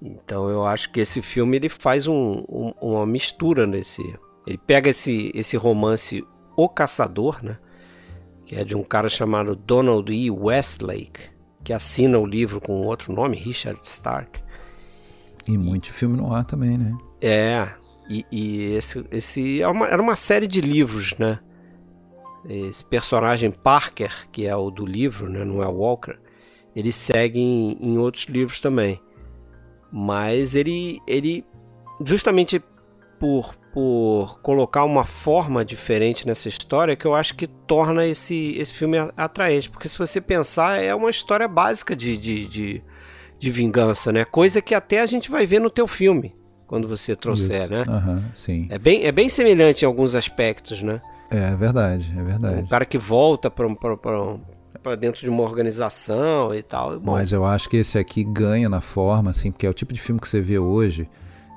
Então eu acho que esse filme ele faz um, um, uma mistura nesse, ele pega esse esse romance O Caçador, né? Que é de um cara chamado Donald E. Westlake, que assina o livro com outro nome, Richard Stark. E muito filme no ar também, né? É, e, e esse, esse é uma, era uma série de livros, né? Esse personagem Parker, que é o do livro, né, não é o Walker, ele segue em, em, outros livros também. Mas ele, ele justamente por, por colocar uma forma diferente nessa história, que eu acho que torna esse, esse filme atraente. Porque se você pensar, é uma história básica de, de, de, de vingança, né? Coisa que até a gente vai ver no teu filme, quando você trouxer, Isso. né? Uhum, sim. É bem, é bem semelhante em alguns aspectos, né? É verdade, é verdade. O cara que volta para dentro de uma organização e tal. Bom. Mas eu acho que esse aqui ganha na forma, assim, porque é o tipo de filme que você vê hoje,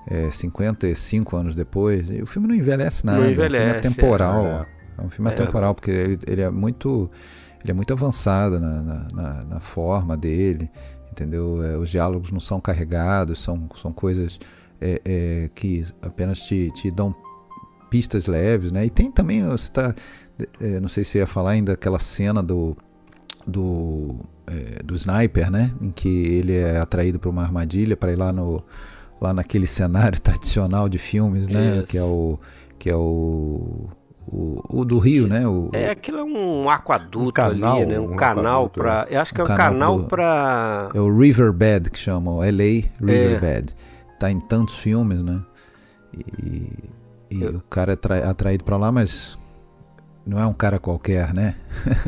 é, 55 anos depois, e o filme não envelhece nada. Não envelhece, é um filme atemporal. É, é um filme é. atemporal, porque ele, ele, é muito. Ele é muito avançado na, na, na, na forma dele. entendeu? É, os diálogos não são carregados, são, são coisas é, é, que apenas te, te dão pistas leves, né? E tem também, você tá, é, não sei se ia falar ainda aquela cena do do, é, do sniper, né? Em que ele é atraído para uma armadilha para ir lá no lá naquele cenário tradicional de filmes, né? Isso. Que é o que é o o, o, do Rio, né? O, é, aquilo é um aquaduto um canal, ali, né? Um, um canal para. Eu acho que é um canal, canal para. É o Riverbed que chamam, LA Riverbed. É. Tá em tantos filmes, né? E, e eu... o cara é atraído para lá, mas não é um cara qualquer, né?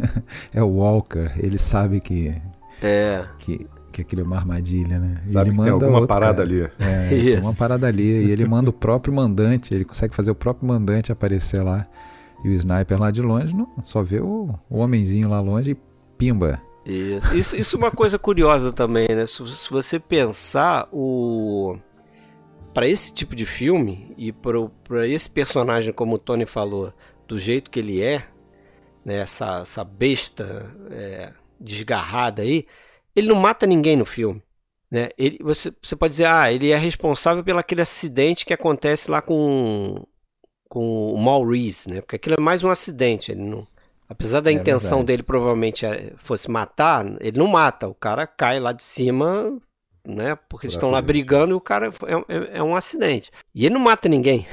é o Walker. Ele sabe que. É. Que, que aquilo é uma armadilha, né? Sabe ele manda tem alguma parada cara. ali. É, tem uma parada ali. E ele manda o próprio mandante, ele consegue fazer o próprio mandante aparecer lá. E o sniper lá de longe não, só vê o, o homenzinho lá longe e pimba. Isso, isso, isso é uma coisa curiosa também, né? Se, se você pensar o para esse tipo de filme e para esse personagem, como o Tony falou, do jeito que ele é, né, essa, essa besta é, desgarrada aí, ele não mata ninguém no filme. Né? Ele, você, você pode dizer, ah, ele é responsável pelo aquele acidente que acontece lá com, com o Maurice, né? Porque aquilo é mais um acidente. Ele não, apesar da é intenção verdade. dele provavelmente é, fosse matar, ele não mata. O cara cai lá de cima, né? Porque Por eles estão lá brigando e o cara é, é, é um acidente. E ele não mata ninguém.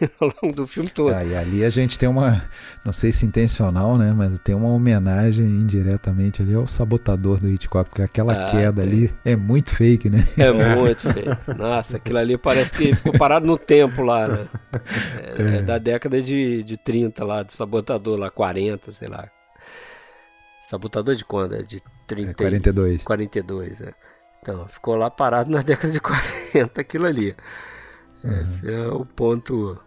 ao longo do filme todo. Ah, e ali a gente tem uma, não sei se intencional, né, mas tem uma homenagem indiretamente ali ao sabotador do Hitchcock, porque aquela ah, queda tem. ali é muito fake, né? É muito fake. Nossa, aquilo ali parece que ficou parado no tempo lá, né? É, é. é da década de, de 30 lá, do sabotador lá, 40, sei lá. Sabotador de quando? É de 30 é 42. 42, é. Então, ficou lá parado na década de 40 aquilo ali. Uhum. Esse é o ponto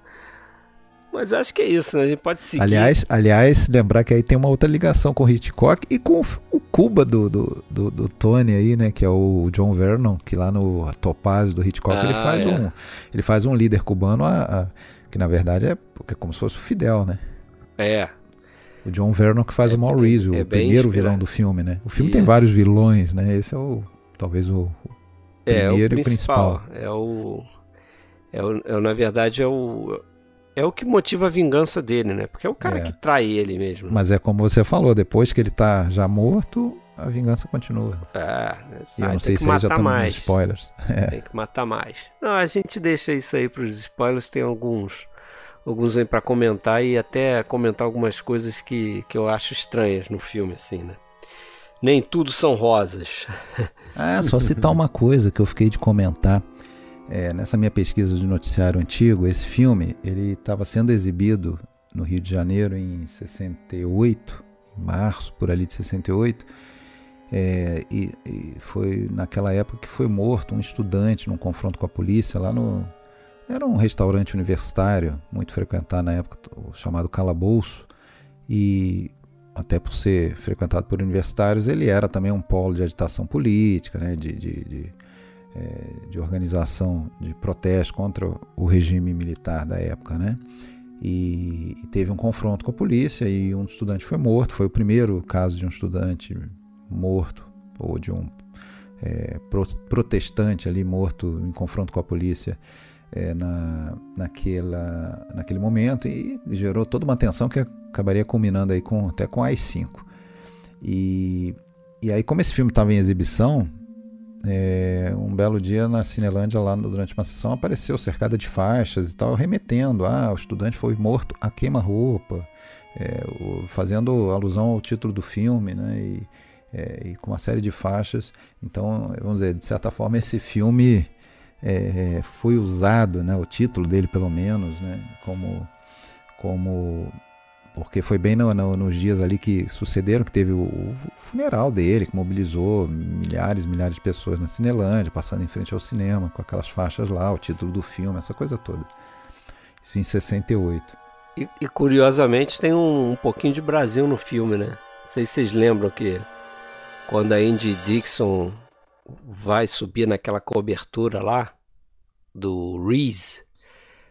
mas acho que é isso, né? A gente pode seguir. Aliás, aliás, lembrar que aí tem uma outra ligação com o Hitchcock e com o Cuba do, do, do, do Tony aí, né? Que é o John Vernon, que lá no Topaz do Hitchcock ah, ele faz é. um. Ele faz um líder cubano a, a, que na verdade é, é como se fosse o Fidel, né? É. O John Vernon que faz é, o Maurice, é, o primeiro vilão do filme, né? O filme isso. tem vários vilões, né? Esse é o. talvez o, o primeiro é, o principal, e o principal. É o. É, o, é, na verdade, é o, é o que motiva a vingança dele, né? Porque é o cara é. que trai ele mesmo. Mas é como você falou, depois que ele tá já morto, a vingança continua. É, e eu não sei se aí já estamos nos spoilers. É. Tem que matar mais. Não, a gente deixa isso aí para os spoilers, tem alguns alguns aí para comentar e até comentar algumas coisas que, que eu acho estranhas no filme, assim, né? Nem tudo são rosas. Ah, só citar uma coisa que eu fiquei de comentar. É, nessa minha pesquisa de noticiário antigo, esse filme ele estava sendo exibido no Rio de Janeiro em 68, em março, por ali de 68, é, e, e, foi naquela época que foi morto um estudante num confronto com a polícia lá no era um restaurante universitário muito frequentado na época chamado Calabouço e até por ser frequentado por universitários ele era também um polo de agitação política, né, de, de, de é, de organização de protesto contra o regime militar da época, né? E, e, teve um confronto com a polícia e um estudante foi morto. Foi o primeiro caso de um estudante morto ou de um é, pro, protestante ali morto em confronto com a polícia é, na, naquela, naquele momento e gerou toda uma tensão que acabaria culminando aí com, até com AI-5. E, e aí, como esse filme estava em exibição, é, um belo dia na Cinelândia, lá durante uma sessão, apareceu cercada de faixas e tal, remetendo: ah, o estudante foi morto a queima-roupa, é, fazendo alusão ao título do filme, né? E, é, e, com uma série de faixas. Então, vamos dizer, de certa forma, esse filme é, foi usado, né, o título dele, pelo menos, né, como, como porque foi bem no, no, nos dias ali que sucederam, que teve o, o, funeral dele, que mobilizou milhares e milhares de pessoas na Cinelândia, passando em frente ao cinema, com aquelas faixas lá, o título do filme, essa coisa toda. Isso em 68. E, e curiosamente tem um, um, pouquinho de Brasil no filme, né? Não sei se vocês lembram que quando a Andy Dixon vai subir naquela cobertura lá do Reese,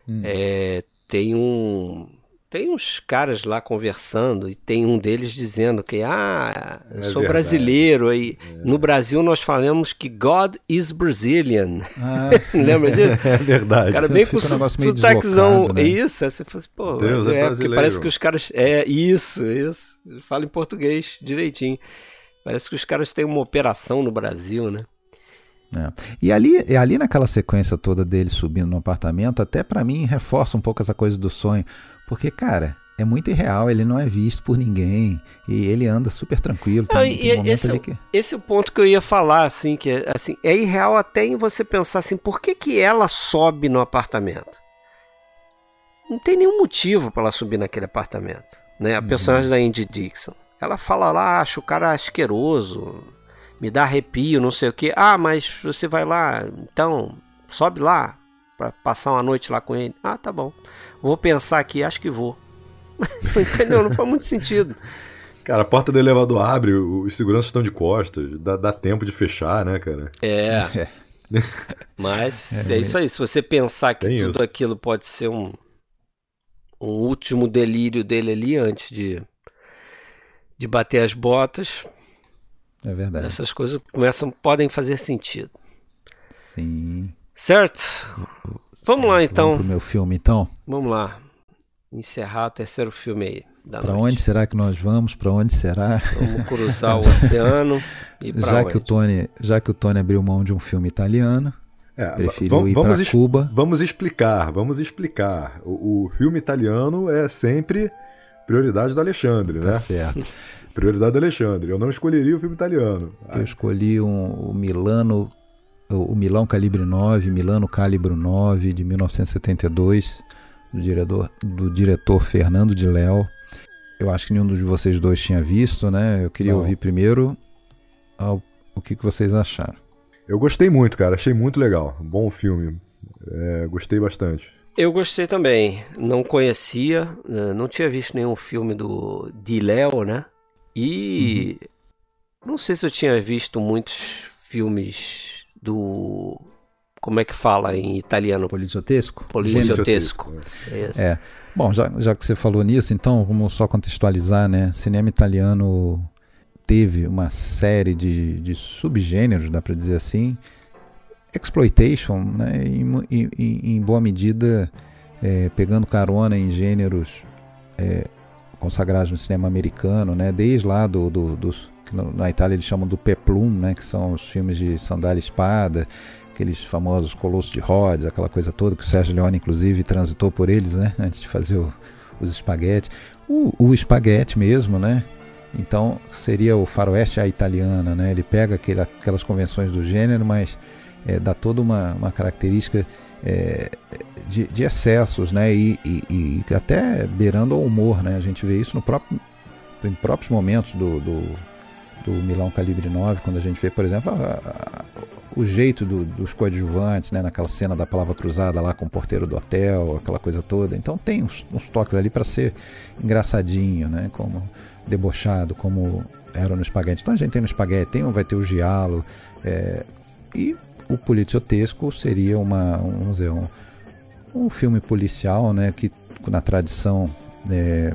hum. é, tem um tem uns caras lá conversando e tem um deles dizendo que ah, eu É sou verdade. brasileiro aí no Brasil nós falamos que God is Brazilian. Ah. Lembra disso? É verdade. O cara bem com um sotaquezão. né? Isso, aí você fala assim, pô, Deus é é, porque brasileiro. parece que os caras. É, isso, isso. Fala em português direitinho. Parece que os caras têm uma operação no Brasil, né? É. E ali, e ali naquela sequência toda dele subindo no apartamento, até pra mim reforça um pouco essa coisa do sonho. Porque, cara, é muito irreal, ele não é visto por ninguém. E ele anda super tranquilo. Tem, Não, tem momento esse, é, que... esse é o ponto que eu ia falar, assim, que é, assim, é irreal até em você pensar assim, por que, que ela sobe no apartamento? Não tem nenhum motivo para ela subir naquele apartamento. Né? A personagem da Indy Dixon. Ela fala lá, acho o cara asqueroso, me dá arrepio, não sei o que. Ah, mas você vai lá, então sobe lá para passar uma noite lá com ele. Ah, tá bom. Vou pensar aqui, acho que vou. Entendeu? Não faz muito sentido. Cara, a porta do elevador abre, os seguranças estão de costas, dá, dá tempo de fechar, né, cara? É. Mas é, isso aí. Se você pensar que Tem tudo isso. aquilo pode ser um, um último delírio dele ali antes de, de bater as botas, É verdade. essas coisas começam, podem fazer sentido. Sim. Certo? Vamos lá Vamos então. pro meu filme, então. Vamos lá. Encerrar o terceiro filme aí. Noite. onde será que nós vamos? Pra onde será? Vamos cruzar o oceano e pra Já onde? que, o Tony, já que o Tony abriu mão de um filme italiano, É, ir vamos es- Cuba. Vamos explicar, vamos explicar. O, o filme italiano é sempre prioridade do Alexandre, Tá né? certo. Prioridade do Alexandre. Eu não escolheria o filme italiano. Eu escolhi um, o Milano, o, Milão Calibre 9, Milano Calibro 9, de 1972, do diretor, do diretor Fernando de Léo. Eu acho que nenhum de vocês dois tinha visto, né? Eu queria Não. ouvir primeiro ao- o que, que vocês acharam. Eu gostei muito, cara. Achei muito legal. Bom filme. É, gostei bastante. Eu gostei também. Não conhecia, eh, não tinha visto nenhum filme do de Léo, né? E não sei se eu tinha visto muitos filmes do como é que fala em italiano? Policiotesco? Policiotesco. É. É. Bom, já, já que você falou nisso, então vamos só contextualizar, né? Cinema italiano teve uma série de, de subgêneros, dá para dizer assim. Exploitation, né? Em- em- em boa medida, é, pegando carona em gêneros é, consagrados no cinema americano, né? Desde lá do, do- dos na Itália eles chamam do peplum, né? Que são os filmes de sandália e espada, aqueles famosos Colossos de Rhodes, aquela coisa toda que o Sérgio Leone inclusive transitou por eles, né? Antes de fazer o- os espaguete. O, o espaguete mesmo, né? Então seria o faroeste à italiana, né? Ele pega aquele- aquelas convenções do gênero, mas é, dá toda uma, uma característica é, de, de excessos, né? E, e- e até beirando ao humor, né? A gente vê isso no próprio, em próprios momentos do, do, do Milão Calibre 9, quando a gente vê, por exemplo, a- a- o jeito do- dos coadjuvantes, né? Naquela cena da palavra cruzada lá com o porteiro do hotel, aquela coisa toda. Então tem uns, uns toques ali para ser engraçadinho, né? Como debochado, como era no espaguete. Então a gente tem no espaguete, tem, vai ter o giallo, é, e o policiotesco seria uma, um, vamos dizer, um, um filme policial, né, que na tradição é,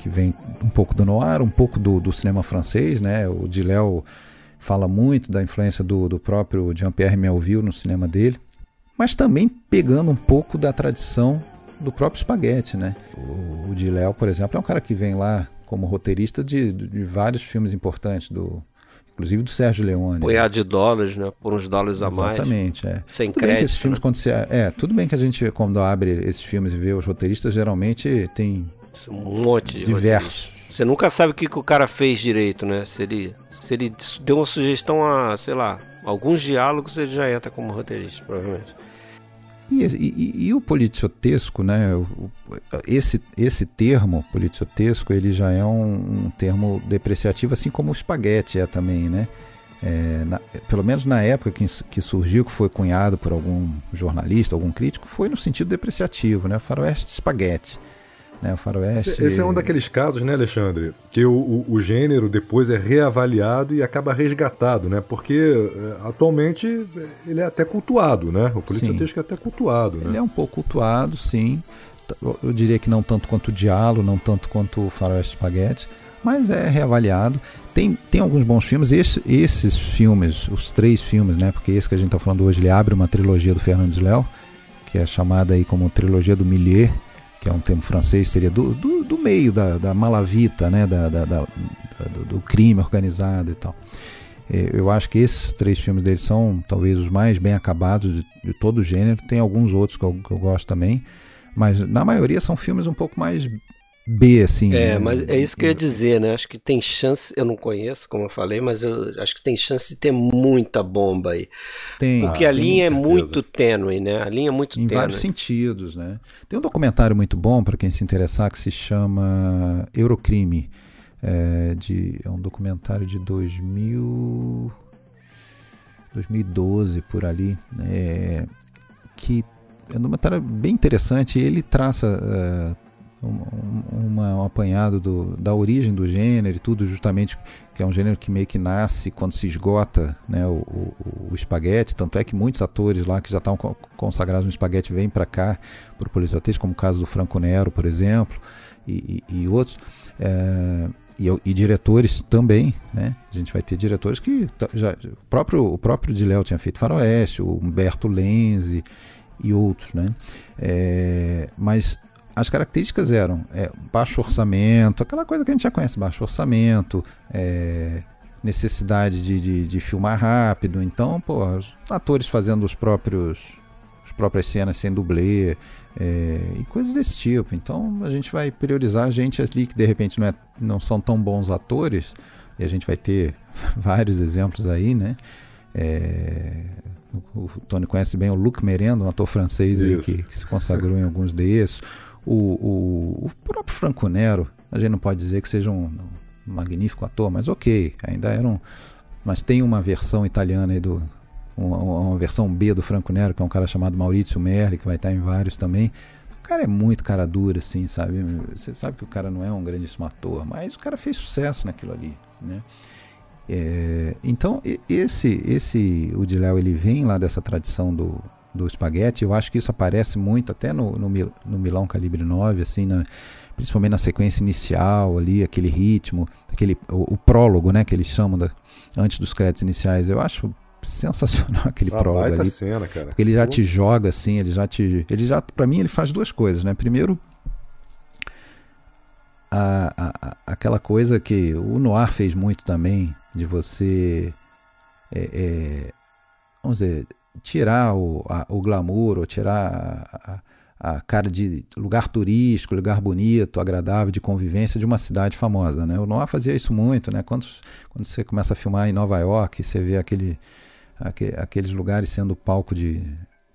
que vem um pouco do noir, um pouco do, do cinema francês, né, o Diléo fala muito da influência do, do próprio Jean-Pierre Melville no cinema dele, mas também pegando um pouco da tradição do próprio espaguete, né. O, o Diléo, por exemplo, é um cara que vem lá como roteirista de, de vários filmes importantes do inclusive do Sérgio Leone. né? Punhado de dólares, né? Por uns dólares a mais. Exatamente, é. Sem Tudo bem que crédito. esses filmes, né? quando. É, tudo bem que a gente, quando abre esses filmes e vê os roteiristas, geralmente tem Um monte de diversos. Você nunca sabe o que, que o cara fez direito, né? Se ele, se ele deu uma sugestão a, sei lá, alguns diálogos, ele já entra como roteirista, provavelmente. E, e- e o policiotesco, né? Esse, esse termo policiotesco, ele já é um, um termo depreciativo, assim como o espaguete é também, né? É, na- pelo menos na época que, que surgiu, que foi cunhado por algum jornalista, algum crítico, foi no sentido depreciativo, né? Faroeste espaguete. Né? O faroeste... Esse, esse é um daqueles casos, né, Alexandre, que o, o- o gênero depois é reavaliado e acaba resgatado, né? Porque eh, atualmente eh, ele é até cultuado, né? O policiotesco é até cultuado, Ele né? é um pouco cultuado, sim. eu diria que não tanto quanto o Diallo, não tanto quanto o Faroeste Spaghetti, mas é reavaliado. Tem, tem alguns bons filmes. Esse, esses filmes, os três filmes, né? Porque esse que a gente está falando hoje, ele abre uma trilogia do Fernandes Léo, que é chamada aí como trilogia do Milieu, que é um termo francês, seria do, do, do meio da, da malavita, né? Da, da, da do, do crime organizado e tal. É, eu acho que esses três filmes dele são talvez os mais bem acabados de, de todo o gênero. Tem alguns outros que eu, que eu, gosto também, mas na maioria são filmes um pouco mais B, assim. É, né? mas é isso que eu ia dizer, né? Acho que tem chance, eu não conheço, como eu falei, mas eu acho que tem chance de ter muita bomba aí. Tem. Porque ah, a linha é muito tênue, né? A linha é muito em tênue. Em vários sentidos, né? Tem um documentário muito bom para quem se interessar que se chama Eurocrime é, de, é um documentário de 2000, 2012 por ali, é, que é um documentário bem interessante. Ele traça uh, um, uma, um apanhado do, da origem do gênero e tudo, justamente que é um gênero que meio que nasce quando se esgota né, o, o, o espaguete. Tanto é que muitos atores lá que já estavam consagrados no espaguete vêm para cá, para o Polizatês, como o caso do Franco Nero, por exemplo, e, e, e outros. É, e, e, diretores também, né? A gente vai ter diretores que já o próprio o próprio Diléo tinha feito Faroeste, o Humberto Lenzi e outros, né? É, mas as características eram é, baixo orçamento, aquela coisa que a gente já conhece, baixo orçamento, é, necessidade de, de, de, filmar rápido, então, pô, atores fazendo os próprios as próprias cenas sem dublê, é, e coisas desse tipo. Então a gente vai priorizar a gente ali que de repente não, é, não são tão bons atores, e a gente vai ter vários exemplos aí, né? É, o, Tony conhece bem o Luc Merendo, um ator francês aí que, que, se consagrou em alguns desses. O, o, o, próprio Franco Nero, a gente não pode dizer que seja um, um magnífico ator, mas ok, ainda era um. Mas tem uma versão italiana aí do, uma, uma, versão B do Franco Nero, que é um cara chamado Maurício Merli, que vai estar em vários também. O cara é muito cara dura, assim, sabe? Você sabe que o cara não é um grandíssimo ator, mas o cara fez sucesso naquilo ali, né? É, então, esse, esse o Diléu, ele vem lá dessa tradição do, do espaguete. Eu acho que isso aparece muito até no, no, no Milão Calibre 9, assim, na, principalmente na sequência inicial ali, aquele ritmo, aquele, o, o prólogo, né, que eles chamam da, antes dos créditos iniciais. Eu acho sensacional aquele Uma prólogo ali. Cena, cara. Porque ele já te joga assim, ele já te. Ele já, para mim, ele faz duas coisas, né? Primeiro, a, a, aquela coisa que o Noir fez muito também, de você. É, é, vamos dizer, tirar o, a, o glamour, ou tirar a, a, cara de lugar turístico, lugar bonito, agradável, de convivência de uma cidade famosa. Né? O Noir fazia isso muito, né? Quando, quando você começa a filmar em Nova York, você vê aquele aqueles lugares sendo palco de,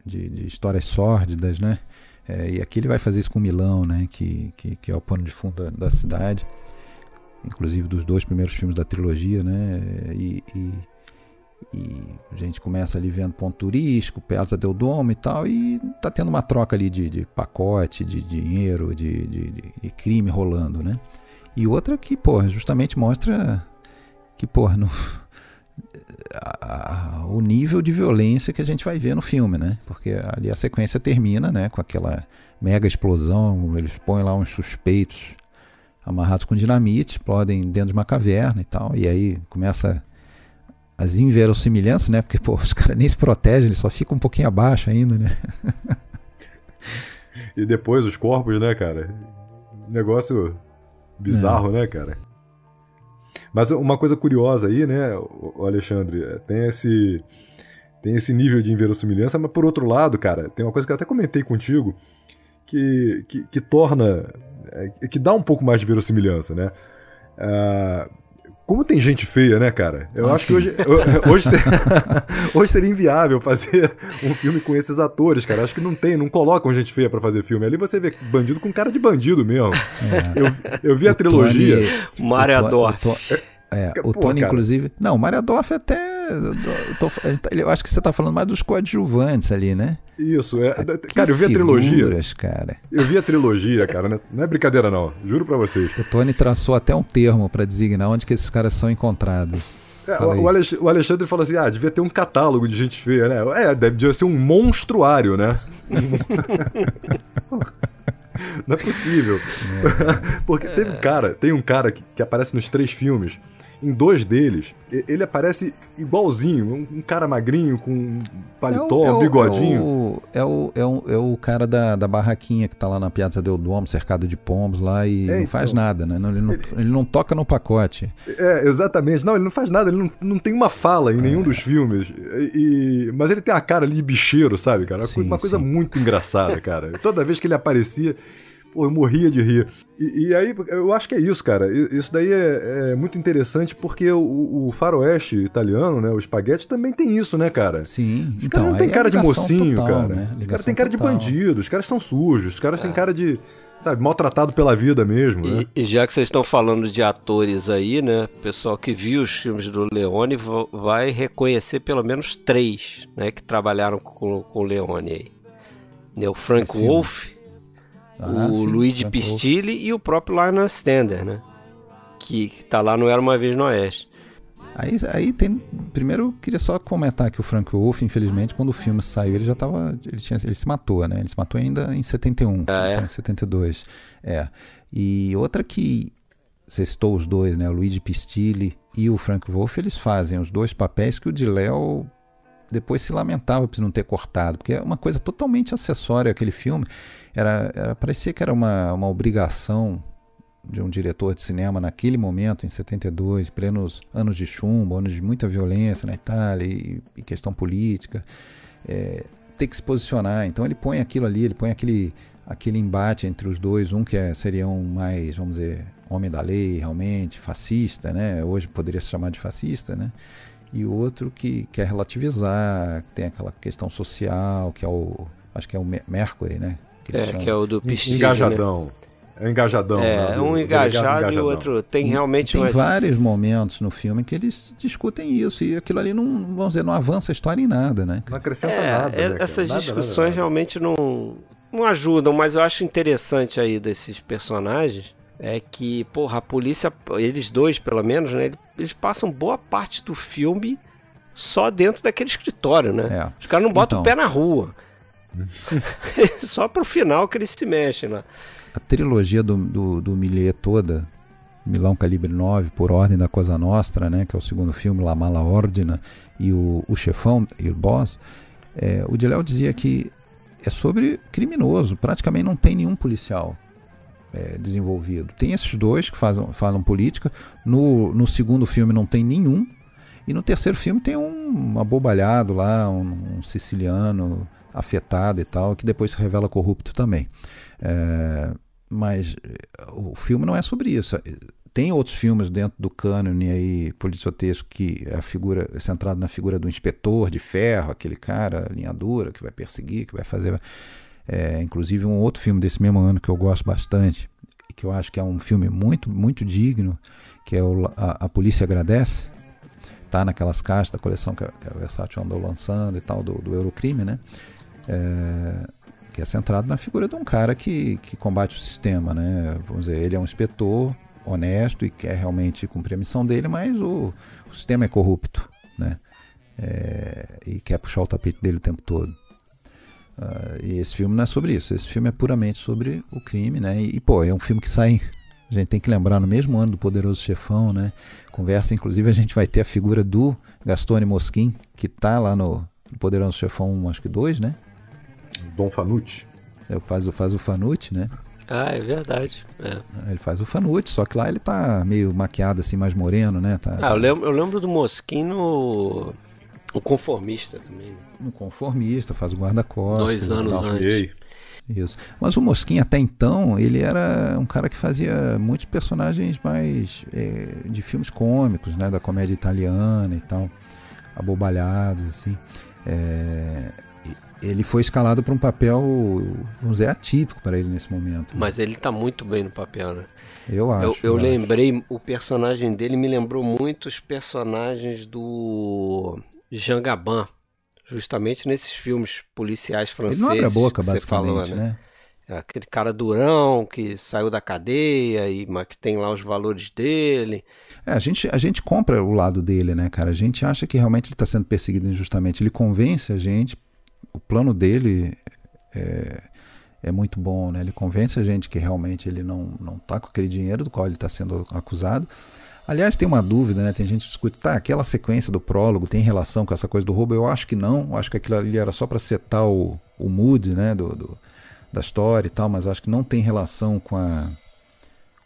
de, de histórias sórdidas, né? É, e aqui ele vai fazer isso com Milão, né? Que, que, que é o pano de fundo da, da, cidade, inclusive dos dois primeiros filmes da trilogia, né? E, e, e, a gente começa ali vendo ponto turístico, Piazza del Domo e tal, e tá tendo uma troca ali de, de pacote, de dinheiro, de, de, de, crime rolando, né? E outra que, porra, justamente mostra que, porra, não a, o nível de violência que a gente vai ver no filme, né? Porque ali a sequência termina, né, com aquela mega explosão, eles põem lá uns suspeitos amarrados com dinamite, explodem dentro de uma caverna e tal, e aí começa as inverossimilhanças, né? Porque pô, os caras nem se protegem, eles só ficam um pouquinho abaixo ainda, né? e depois os corpos, né, cara? Negócio bizarro, é. né, cara? Mas uma coisa curiosa aí, né, Alexandre, é, tem esse tem esse nível de inverossimilhança, mas por outro lado, cara, tem uma coisa que eu até comentei contigo que, que, que torna, é, que dá um pouco mais de verossimilhança, né? Uh, como tem gente feia, né, cara? Eu ah, acho sim. que hoje, hoje, hoje seria inviável fazer um filme com esses atores, cara. Acho que não tem, não colocam gente feia para fazer filme. Ali você vê bandido com cara de bandido mesmo. É. Eu, eu vi o a trilogia. Tony, Mário Ador. É, o Pô, Tony, cara. inclusive. Não, o Mario Dorf até. Eu, tô, eu, acho que você tá falando mais dos coadjuvantes ali, né? Isso, é. cara, eu vi a trilogia. cara. Eu vi a trilogia, cara. Né? Não é brincadeira, não. Juro pra vocês. O Tony traçou até um termo para designar onde que esses caras são encontrados. É, o, Alexandre, o Alexandre falou assim: ah, devia ter um catálogo de gente feia, né? É, devia ser um monstruário, né? não é possível. É. Porque tem um cara, tem um cara que, que aparece nos três filmes em dois deles, ele aparece igualzinho, um, cara magrinho com um paletó, é o, um bigodinho. É o, é, o, é o cara da, da barraquinha que tá lá na Piazza del Duomo, cercado de pombos lá e é, não faz então, nada, né? Ele, não, ele, ele, não toca no pacote. É, exatamente. Não, ele não faz nada, ele não, não tem uma fala em nenhum é. dos filmes. E, mas ele tem a cara ali de bicheiro, sabe, cara? Sim, uma coisa sim. muito engraçada, cara. Toda vez que ele aparecia, Pô, eu morria de rir. E, e, aí, eu acho que é isso, cara. Isso daí é, é muito interessante porque o, o, faroeste italiano, né? O espaguete também tem isso, né, cara? Sim. Os então, caras não tem cara de mocinho, total, cara. Né? Os caras têm cara total. de bandido, os caras são sujos, os caras é. têm cara de. Sabe, maltratado pela vida mesmo, né? E, e já que vocês estão falando de atores aí, né? O pessoal que viu os filmes do Leone vai reconhecer pelo menos três, né? Que trabalharam com, com o Leone aí. Né, o Frank Wolf, ah, o sim, Luigi Pistilli e o próprio Lionel Stander, né? Que, que tá lá no Era Uma Vez no Oeste. Aí, aí tem. Primeiro eu queria só comentar que o Frank Wolf, infelizmente, quando o filme saiu, ele já tava. Ele, tinha, ele se matou, né? Ele se matou ainda em 71, ah, é? em 72. É. E outra que. Você citou os dois, né? O Luigi Pistilli e o Frank Wolf, eles fazem os dois papéis que o de Léo depois se lamentava por não ter cortado, porque é uma coisa totalmente acessória aquele filme. Era, era, parecia que era uma, uma obrigação de um diretor de cinema naquele momento, em 72, plenos anos de chumbo, anos de muita violência na Itália e, e questão política, é, ter que se posicionar. Então ele põe aquilo ali, ele põe aquele, aquele embate entre os dois, um que é, seria um mais, vamos dizer, homem da lei, realmente, fascista, né? Hoje poderia se chamar de fascista, né? E outro que quer relativizar, que tem aquela questão social, que é o, acho que é o Mercury, né? Que é, que é o do Pistilho, Engajadão. Né? É engajadão. É, né? um engajado e o outro tem realmente Tem vários momentos no filme que eles discutem isso e aquilo ali não, vamos dizer, não avança a história em nada, né? Não acrescenta é, nada. É, né, essas nada, discussões nada, nada. realmente não, não ajudam, mas eu acho interessante aí desses personagens é que, porra, a polícia, eles dois pelo menos, né? Eles passam boa parte do filme só dentro daquele escritório, né? É. Os caras não botam então, o pé na rua. Só pro final que eles se mexem lá. A trilogia do, do, do Millet toda, Milão Calibre 9, Por Ordem da Cosa Nostra, né, que é o segundo filme, La Mala Ordina, e o, o Chefão, e o Boss, é, o Diléo dizia que é sobre criminoso, praticamente não tem nenhum policial é, desenvolvido. Tem esses dois que fazem, falam política, no, no segundo filme não tem nenhum, e no terceiro filme tem um, abobalhado lá, um, um siciliano afetado e tal, que depois se revela corrupto também. É, mas o filme não é sobre isso. Tem outros filmes dentro do cânone aí policiotesco que é a figura é centrado na figura do inspetor de ferro, aquele cara linha dura que vai perseguir, que vai fazer. É, inclusive um outro filme desse mesmo ano que eu gosto bastante, que eu acho que é um filme muito muito digno, que é o, a, a Polícia Agradece, tá naquelas caixas da coleção que a, que a Versátil andou lançando e tal do, do Eurocrime, né? é, que é centrado na figura de um cara que, que combate o sistema, né? Vamos dizer, ele é um inspetor honesto e quer realmente cumprir a missão dele, mas o, o sistema é corrupto, né? É, e quer puxar o tapete dele o tempo todo. Uh, e esse filme não é sobre isso. Esse filme é puramente sobre o crime, né? E, e, pô, é um filme que sai. A gente tem que lembrar no mesmo ano do Poderoso Chefão, né? Conversa, inclusive, a gente vai ter a figura do Gastone Mosquin, que tá lá no Poderoso Chefão, acho que dois, né? Dom Fanucci. É, faz, faz o Fanucci, né? Ah, é verdade. É. Ele faz o Fanucci, só que lá ele tá meio maquiado assim, mais moreno, né? Tá, ah, tá... Eu, lembro, eu lembro do Mosquinho no. O conformista também. No conformista, faz o guarda-costas. Dois anos antes. Isso. Mas o Mosquinha até então, ele era um cara que fazia muitos personagens mais é, de filmes cômicos, né? Da comédia italiana e tal. Abobalhados, assim. É, ele foi escalado para um papel, vamos dizer, atípico para ele nesse momento. Mas ele está muito bem no papel, né? Eu acho. Eu, eu, eu lembrei, acho. o personagem dele me lembrou muito os personagens do Jean Gabin, justamente nesses filmes policiais franceses. Ele não abre a boca, basicamente, falou, né? né? Aquele cara durão que saiu da cadeia e mas que tem lá os valores dele. É, a gente, a gente compra o lado dele, né, cara? A gente acha que realmente ele está sendo perseguido injustamente. Ele convence a gente o plano dele é, é muito bom, né? Ele convence a gente que realmente ele não não está com aquele dinheiro do qual ele está sendo acusado. Aliás, tem uma dúvida, né? Tem gente que discute, tá, aquela sequência do prólogo tem relação com essa coisa do roubo? Eu acho que não. Eu acho que aquilo ali era só para setar o, o mood, né, do, do, da história e tal, mas acho que não tem relação com, a,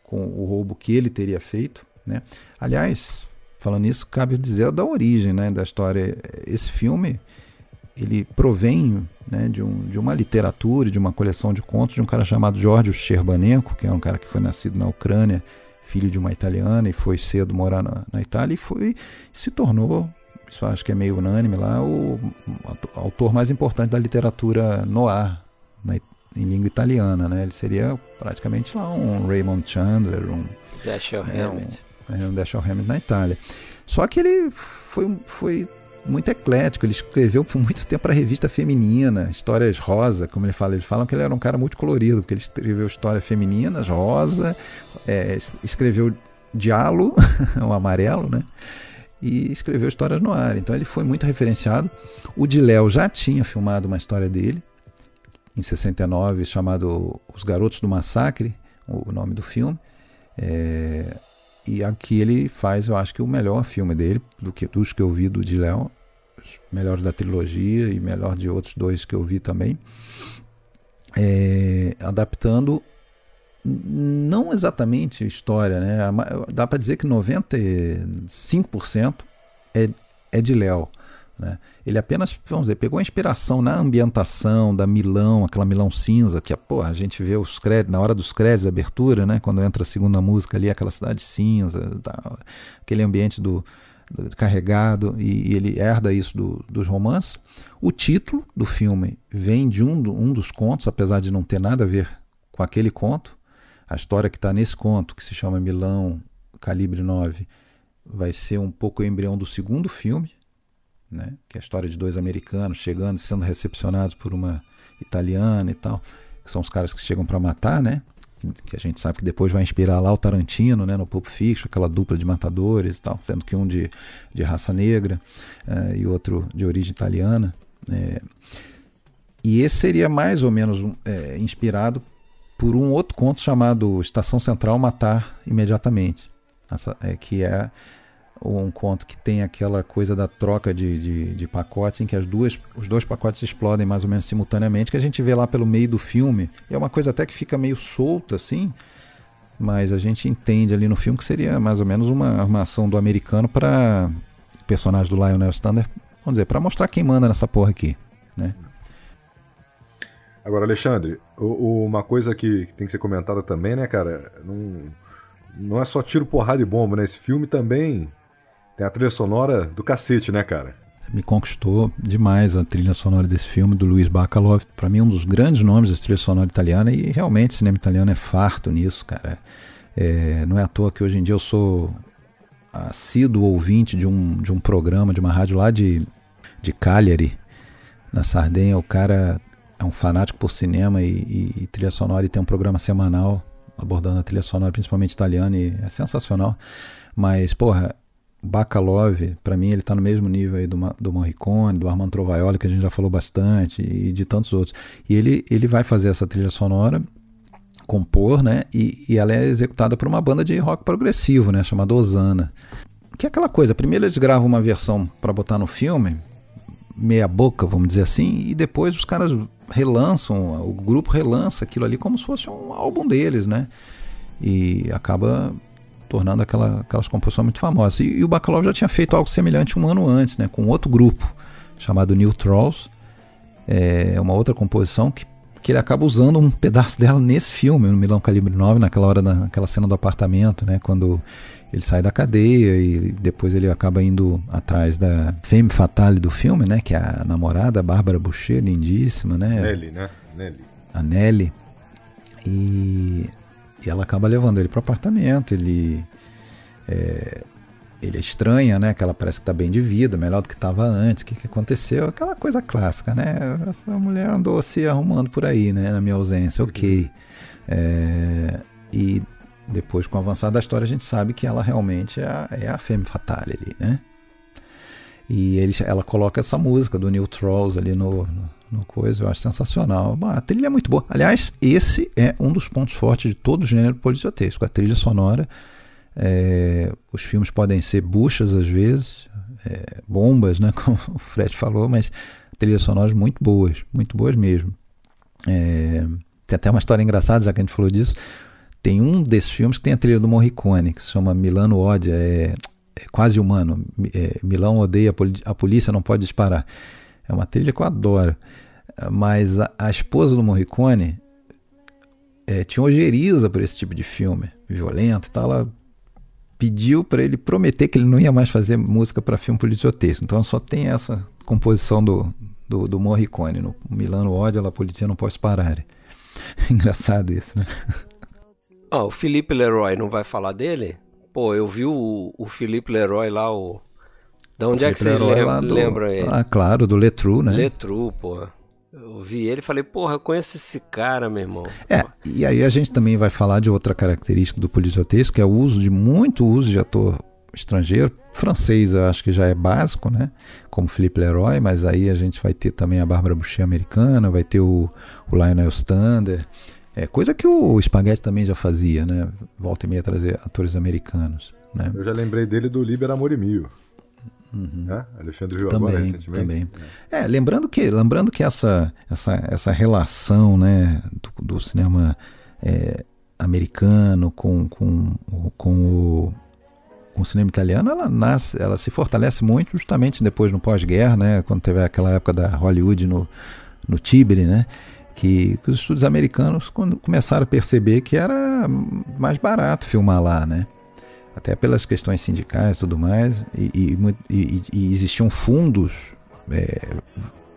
com o roubo que ele teria feito, né? Aliás, falando nisso, cabe dizer da origem, né, da história. Esse filme, ele provém né, de, um, de uma literatura, de uma coleção de contos de um cara chamado George Scherbanenko, que é um cara que foi nascido na Ucrânia filho de uma italiana e foi cedo morar na, na Itália e foi se tornou, isso acho que é meio unânime lá, o autor mais importante da literatura noir na, em língua italiana, né? Ele seria praticamente lá um Raymond Chandler, um Dashiell é, Hammett. Um, é, um Dashiell Hammett na Itália. Só que ele foi, foi muito eclético. Ele escreveu por muito tempo para revista feminina, histórias rosa, como ele fala. Eles falam que ele era um cara muito colorido, porque ele escreveu histórias femininas, rosa, é, escreveu diálogo, o amarelo, né? E escreveu histórias no ar. Então ele foi muito referenciado. O Diléo já tinha filmado uma história dele, em 69, chamado Os Garotos do Massacre, o nome do filme. É, e aqui ele faz, eu acho que o melhor filme dele, do que dos que eu vi do de Léo, melhor da trilogia e melhor de outros dois que eu vi também, é, adaptando não exatamente história, né? Dá para dizer que 95% é, é de Léo. Né? Ele apenas, vamos dizer, pegou a inspiração na ambientação da Milão, aquela Milão cinza, que porra, a gente vê os créditos, na hora dos créditos, a abertura, né? quando entra a segunda música ali, aquela cidade cinza, aquele ambiente do, do carregado, e, e, ele herda isso do, dos romances. O título do filme vem de um, um dos contos, apesar de não ter nada a ver com aquele conto. A história que está nesse conto, que se chama Milão, Calibre 9, vai ser um pouco o embrião do segundo filme, né? que é a história de dois americanos chegando, sendo recepcionados por uma italiana e tal, que são os caras que chegam para matar, né? que a gente sabe que depois vai inspirar lá o Tarantino, né, no Pulp Fiction, aquela dupla de matadores e tal, sendo que um de, de raça negra uh, e outro de origem italiana. É, e esse seria mais ou menos é, inspirado por um outro conto chamado Estação Central Matar Imediatamente, essa, é, que é ou um conto que tem aquela coisa da troca de, de, de, pacotes, em que as duas, os dois pacotes explodem mais ou menos simultaneamente, que a gente vê lá pelo meio do filme. É uma coisa até que fica meio solta assim, mas a gente entende ali no filme que seria mais ou menos uma armação do americano para personagem do Lionel Stander, vamos dizer, para mostrar quem manda nessa porra aqui, né? Agora, Alexandre, uma coisa que tem que ser comentada também, né, cara? Não, não é só tiro, porrada e bomba, né? Esse filme também tem a trilha sonora do cacete, né, cara? Me conquistou demais a trilha sonora desse filme, do Luiz Bacalov. Para mim, um dos grandes nomes da trilha sonora italiana, e realmente o cinema italiano é farto nisso, cara. É, não é à toa que hoje em dia eu sou assíduo ouvinte de um, de um programa, de uma rádio lá de, de Cagliari, na Sardenha. O cara é um fanático por cinema e, e, e trilha sonora e tem um programa semanal abordando a trilha sonora, principalmente italiana, e é sensacional. Mas, porra, Bacalov, para mim, ele está no mesmo nível aí do, do Morricone, do Armando Trovaioli, que a gente já falou bastante, e de tantos outros. E ele, ele vai fazer essa trilha sonora, compor, né? E, e ela é executada por uma banda de rock progressivo, né? Chamada Osana. Que é aquela coisa, primeiro eles gravam uma versão para botar no filme, meia boca, vamos dizer assim, e depois os caras relançam, o grupo relança aquilo ali como se fosse um álbum deles, né? E acaba tornando aquela, aquelas composições muito famosas. E, e, o Bacalov já tinha feito algo semelhante um ano antes, né, com outro grupo chamado New Trolls, é uma outra composição que, que ele acaba usando um pedaço dela nesse filme, no Milão Calibre 9, naquela hora, naquela cena do apartamento, né, quando ele sai da cadeia e depois ele acaba indo atrás da femme fatale do filme, né, que é a namorada Bárbara Boucher, lindíssima, né? Nelly, né? Nelly. A Nelly. E e ela acaba levando ele para o apartamento. Ele é, ele é estranha, né? Que ela parece que está bem de vida, melhor do que estava antes. O que, que aconteceu? Aquela coisa clássica, né? Essa mulher andou se arrumando por aí, né? Na minha ausência, ok. É, e depois, com o avançar da história, a gente sabe que ela realmente é a, é a femme fatale ali, né? E ele, ela coloca essa música do Neil Trolls ali no, no, no coisa, eu acho sensacional. A trilha é muito boa. Aliás, esse é um dos pontos fortes de todo o gênero policiotesco. A trilha sonora, é, os filmes podem ser buchas às vezes, é, bombas, né, como o Fred falou, mas trilhas sonoras muito boas, muito boas mesmo. É, tem até uma história engraçada, já que a gente falou disso. Tem um desses filmes que tem a trilha do Morricone, que se chama Milano Ódia, é, é quase humano. É, Milão odeia, a polícia não pode disparar. É uma trilha que eu adoro. Mas a, a esposa do Morricone é, tinha ojeriza por esse tipo de filme, violento e tal. Ela pediu para ele prometer que ele não ia mais fazer música para filme policiotesco. Então só tem essa composição do, do, do Morricone. No Milano ódio, a polícia não pode parar. Engraçado isso, né? Ah, o Felipe Leroy não vai falar dele? Pô, eu vi o, o Felipe Leroy lá, o. Da onde é que vocês lembram, do... lembram ele? Ah, claro, do Letru, né? Letru, pô. Eu vi ele e falei, porra, eu conheço esse cara, meu irmão. É, e aí a gente também vai falar de outra característica do policiotesco, que é o uso de muito uso de ator estrangeiro. Francês eu acho que já é básico, né? Como Philippe Leroy, mas aí a gente vai ter também a Bárbara Boucher americana, vai ter o, o Lionel Stander. É, coisa que o Spaghetti também já fazia, né? Volta e meia trazer atores americanos. Né? Eu já lembrei dele do Liber Amor e Mio. Uhum. Né? Alexandre Rio também, recentemente. Também. É. é, lembrando que, lembrando que essa, essa, essa relação né, do, do cinema é, americano com, com, com o com o cinema italiano, ela nasce, ela se fortalece muito justamente depois no pós-guerra, né, quando teve aquela época da Hollywood no, no Tibre, né, que, que os estúdios americanos começaram a perceber que era mais barato filmar lá, né, até pelas questões sindicais e tudo mais, e, e, e, existiam fundos é,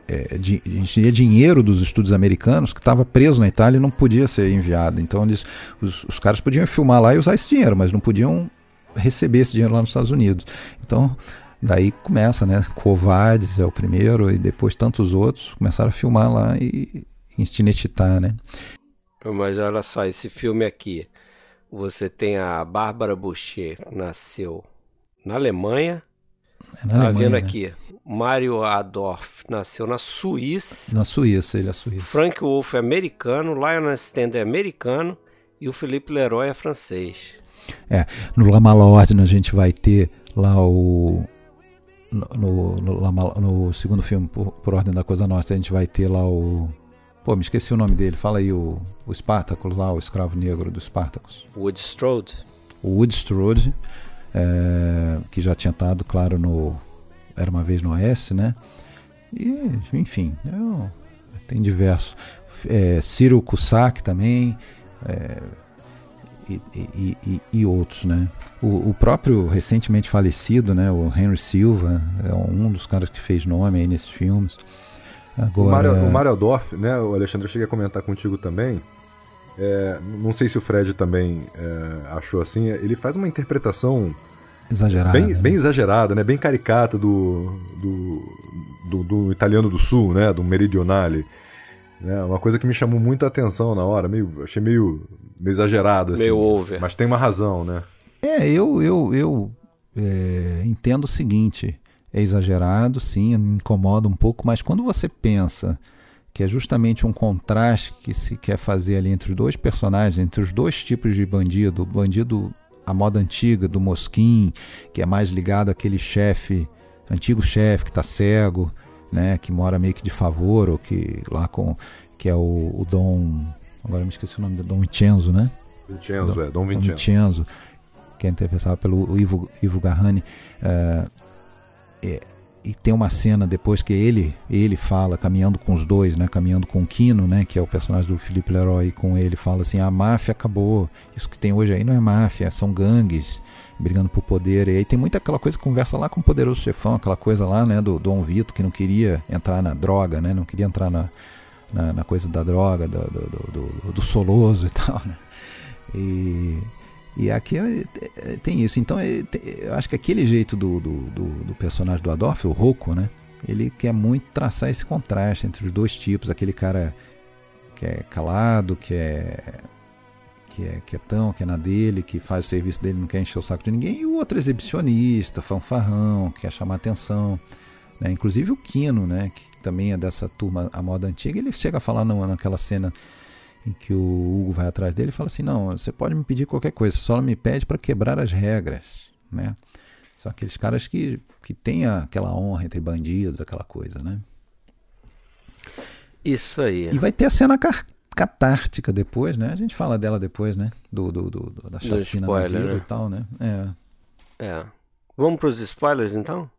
é, de, tinha dinheiro dos estúdios americanos que estava preso na Itália e não podia ser enviado. Então eles, os, os, caras podiam filmar lá e usar esse dinheiro, mas não podiam receber esse dinheiro lá nos Estados Unidos. Então, daí começa, né? Covades é o primeiro e depois tantos outros começaram a filmar lá e instinetitar, né? Mas olha só, esse filme aqui, você tem a Bárbara Boucher, que nasceu na Alemanha. É na tá Alemanha, vendo né? aqui? Mário Adorf nasceu na Suíça. Na Suíça, ele é suíço. Frank Wolff é americano, Lionel Stender é americano e o Philippe Leroy é francês. É, no La Malordine a gente vai ter lá o. No, no, no segundo filme, por, por, Ordem da Coisa Nossa, a gente vai ter lá o. Pô, me esqueci o nome dele. Fala aí o, o Spartacus lá, o escravo negro do Spartacus. Woodstrode. O Woodstrode, é, que já tinha estado, claro, no. Era uma vez no Oeste, né? E, enfim, eu, tem diversos. É, Ciro Cusack também. É, e, e, e, e outros, né? O, o, próprio recentemente falecido, né, o Henry Silva, é um dos caras que fez nome aí nesses filmes. Agora... O Mário Dorf, né, o Alexandre, eu cheguei a comentar contigo também. É, não sei se o Fred também é, achou assim. Ele faz uma interpretação exagerada, bem, né? bem exagerada, né, bem caricata do, do, do, do italiano do sul, né, do meridionale. Né? Uma coisa que me chamou muita atenção na hora, meio, achei meio, meio exagerado. Assim, meio over. Mas tem uma razão, né? É, eu, eu, eu é, entendo o seguinte: é exagerado, sim, me incomoda um pouco, mas quando você pensa que é justamente um contraste que se quer fazer ali entre os dois personagens, entre os dois tipos de bandido, o bandido a moda antiga do Mosquim, que é mais ligado àquele chefe, antigo chefe que está cego, né, que mora meio que de favor, ou que lá com. que é o, o Dom. Agora me esqueci o nome do Dom Vincenzo, né? Vincenzo, Dom, é, Dom Vincenzo. Dom Vincenzo, que é interpretado pelo Ivo, Ivo Garrani. É, é, e tem uma cena depois que ele ele fala caminhando com os dois, né, caminhando com o Kino, né, que é o personagem do Felipe Leroy, com ele fala assim: "A máfia acabou. Isso que tem hoje aí não é máfia, são gangues brigando por poder. E aí tem muita aquela coisa que conversa lá com o poderoso chefão, aquela coisa lá, né, do Dom Vito, que não queria entrar na droga, né, não queria entrar na, na, na coisa da droga, do, do, do, do, soloso e tal, né. E, e aqui é, é, tem isso. Então, é, eu acho que aquele jeito do, do, do, do personagem do Adolfo, o Rocco, né, ele quer muito traçar esse contraste entre os dois tipos, aquele cara que é calado, que é que é quietão, que é na dele, que faz o serviço dele, não quer encher o saco de ninguém, e o outro exibicionista, fanfarrão, quer chamar atenção. Né? Inclusive o Kino, né? que também é dessa turma, a moda antiga, ele chega a falar no, naquela cena em que o Hugo vai atrás dele e fala assim: Não, você pode me pedir qualquer coisa, só não me pede para quebrar as regras. Né? São aqueles caras que, que têm aquela honra entre bandidos, aquela coisa, né? Isso aí. E vai ter a cena car catártica depois, né? A gente fala dela depois, né? Do, do, do, do da chacina spoiler, da vila né? e tal, né? É. É. Vamos pros spoilers então?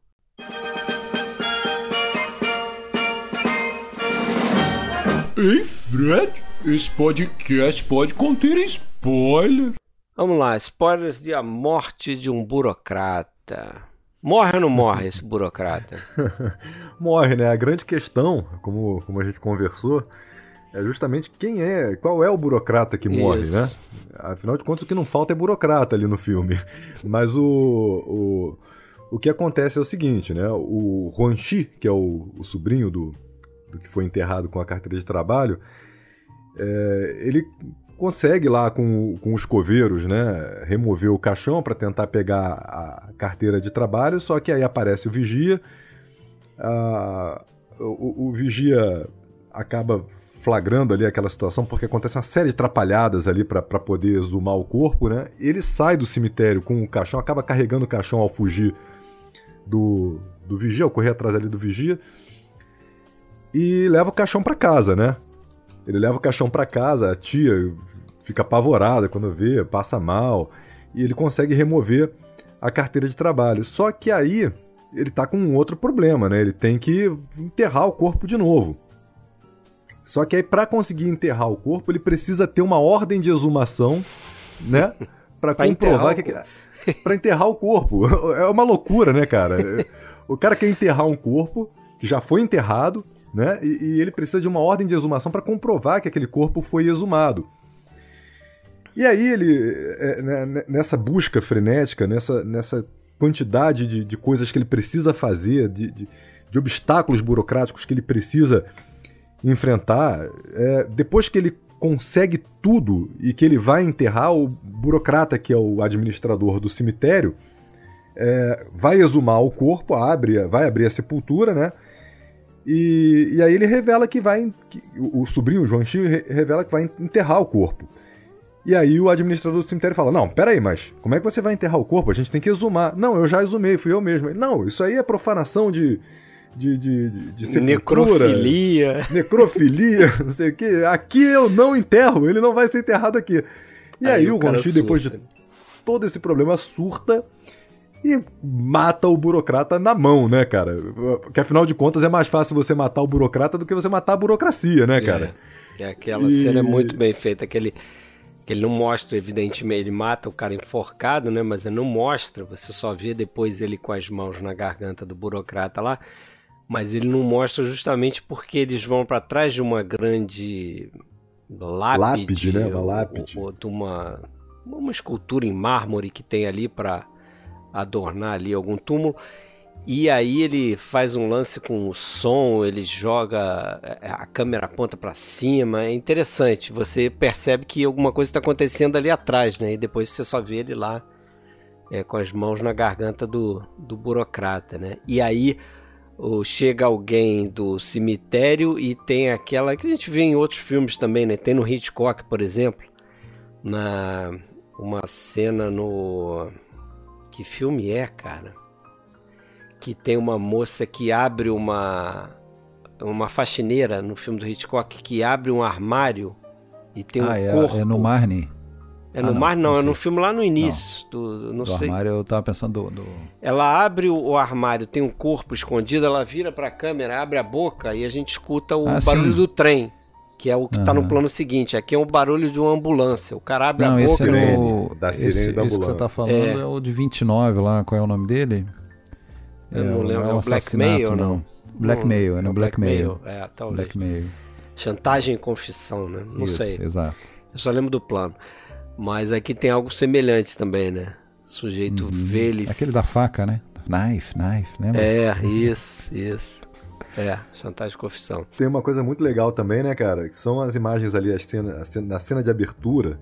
Ei, Fred, esse podcast pode conter spoiler. Vamos lá, spoilers de A Morte de um Burocrata. Morre ou não morre esse burocrata? Morre, né? A grande questão, como, como a gente conversou, é justamente quem é, qual é o burocrata que morre, Isso. né? Afinal de contas, o que não falta é burocrata ali no filme. Mas o, o, o que acontece é o seguinte, né? O Huanxi, que é o, o sobrinho do, do que foi enterrado com a carteira de trabalho, é, ele consegue lá com, com os coveiros, né, remover o caixão para tentar pegar a carteira de trabalho, só que aí aparece o vigia, a- o, o vigia acaba flagrando ali aquela situação porque acontece uma série de atrapalhadas ali para poder exumar o corpo, né? Ele sai do cemitério com o caixão, acaba carregando o caixão ao fugir do, do vigia, ao correr atrás ali do vigia, e leva o caixão para casa, né? Ele leva o caixão para casa, a tia fica apavorada quando vê, passa mal, e ele consegue remover a carteira de trabalho. Só que aí ele tá com um outro problema, né? Ele tem que enterrar o corpo de novo. Só que aí para conseguir enterrar o corpo, ele precisa ter uma ordem de exumação, né? Para Pra comprovar enterrar que para enterrar o corpo. É uma loucura, né, cara? O cara quer enterrar um corpo que já foi enterrado, né? E, e ele precisa de uma ordem de exumação para comprovar que aquele corpo foi exumado. E aí ele, é, né, né, nessa busca frenética, nessa, nessa quantidade de, de coisas que ele precisa fazer, de, de, de obstáculos burocráticos que ele precisa enfrentar, é, depois que ele consegue tudo e que ele vai enterrar o burocrata que é o administrador do cemitério, é, vai exumar o corpo, abre, vai abrir a sepultura, né? E, e aí ele revela que vai. que o, o sobrinho, o João Chi, re- revela que vai enterrar o corpo. E aí o administrador do cemitério fala: Não, peraí, mas como é que você vai enterrar o corpo? A gente tem que exumar. Não, eu já exumei, fui eu mesmo. Ele, Não, isso aí é profanação de. de, de, de, de sepultura, Necrofilia. necrofilia, não sei o quê. Aqui eu não enterro, ele não vai ser enterrado aqui. E aí, Aí o Ronchi, depois de todo esse problema, surta e mata o burocrata na mão, né, cara? Porque afinal de contas é mais fácil você matar o burocrata do que você matar a burocracia, né, cara? É, aquela E- cena é muito bem feita, que ele, que ele não mostra, evidentemente, ele mata o cara enforcado, né? Mas ele não mostra, você só vê depois ele com as mãos na garganta do burocrata lá. Mas ele não mostra justamente porque eles vão para trás de uma grande lápide, Lápide, né? Uma ou- lápide. ou de uma, uma escultura em mármore que tem ali para adornar ali algum túmulo. E aí ele faz um lance com o som, ele joga é, a câmera aponta para cima, é interessante. Você percebe que alguma coisa está acontecendo ali atrás, né? E depois você só vê ele lá é, com as mãos na garganta do, do burocrata, né? E aí o- chega alguém do cemitério e tem aquela que a gente vê em outros filmes também, né? Tem no Hitchcock, por exemplo, na uma cena no que filme é, cara? Que tem uma moça que abre uma uma faxineira no filme do Hitchcock que abre um armário e tem um ah, é, corpo. é no Marne. É no Ah, não, mar, não, não é no filme lá no início. Do, não do sei. armário eu tava pensando do. do- Ela abre o, o armário, tem um corpo escondido, ela vira pra câmera, abre a boca e a gente escuta o Ah, barulho sim. do trem, que é o que tá no plano seguinte. Aqui é o barulho de uma ambulância. O cara abre Não, a esse boca. é Sirene, do. da sirene esse, da esse que você ambulância. tá falando É. é. o de 29 lá, qual é o nome dele? Eu não o- lembro, é o o Blackmail ou não? Blackmail, é Não, no Blackmail. É, talvez. Blackmail. Chantagem e confissão, né? Não Isso, sei. Exato. Eu só lembro do plano. Mas aqui tem algo semelhante também, né? Sujeito. Uhum. Aquele da faca, né? Knife, knife, lembra? É, isso, isso. É, chantagem e confissão. Tem uma coisa muito legal também, né, cara? Que são as imagens ali, as cena, a cena- na cena de abertura,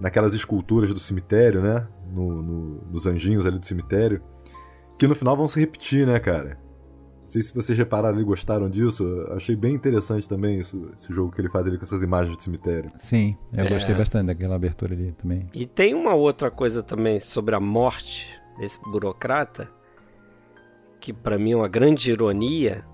naquelas esculturas do cemitério, né? No- no- nos anjinhos ali do cemitério, que no final vão se repetir, né, cara? sei se vocês repararam e gostaram disso. Achei bem interessante também isso, esse jogo que ele faz ali com essas imagens de cemitério. Sim, eu É. gostei bastante daquela abertura ali também. E tem uma outra coisa também sobre a morte desse burocrata, que pra mim é uma grande ironia.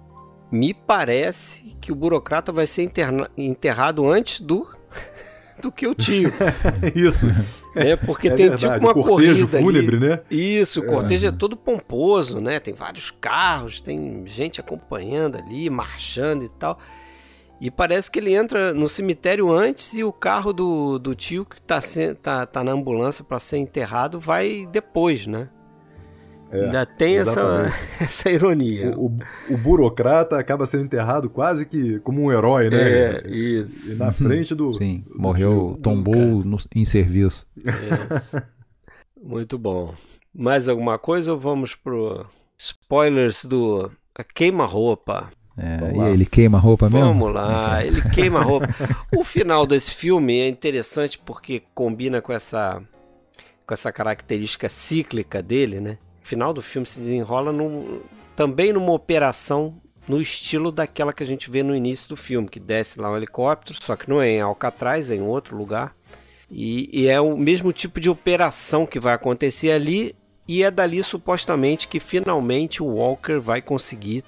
Me parece que o burocrata vai ser interna- enterrado antes do, do que o tio. isso. né? Porque É tem verdade, tipo uma cortejo corrida fúnebre, ali. né? Isso, o cortejo é todo pomposo, né? Tem vários carros, tem gente acompanhando ali, marchando e tal. E parece que ele entra no cemitério antes e o carro do, do tio que tá, tá, tá na ambulância para ser enterrado vai depois, né? É, Ainda tem essa, exatamente. essa ironia. O, o- o burocrata acaba sendo enterrado quase que como um herói, né? É, E isso. na frente do. Sim, do morreu, tio. tombou no- em serviço. Isso. Muito bom. Mais alguma coisa ou vamos pro spoilers do queima-roupa? É, Vamos e ele queima a roupa mesmo? Vamos lá, ele queima a roupa. O final desse filme é interessante porque combina com essa com essa característica cíclica dele, né? Final do filme se desenrola no, também numa operação no estilo daquela que a gente vê no início do filme, que desce lá um helicóptero, só que não é em Alcatraz, é em outro lugar. E, e é o mesmo tipo de operação que vai acontecer ali, e é dali supostamente que finalmente o Walker vai conseguir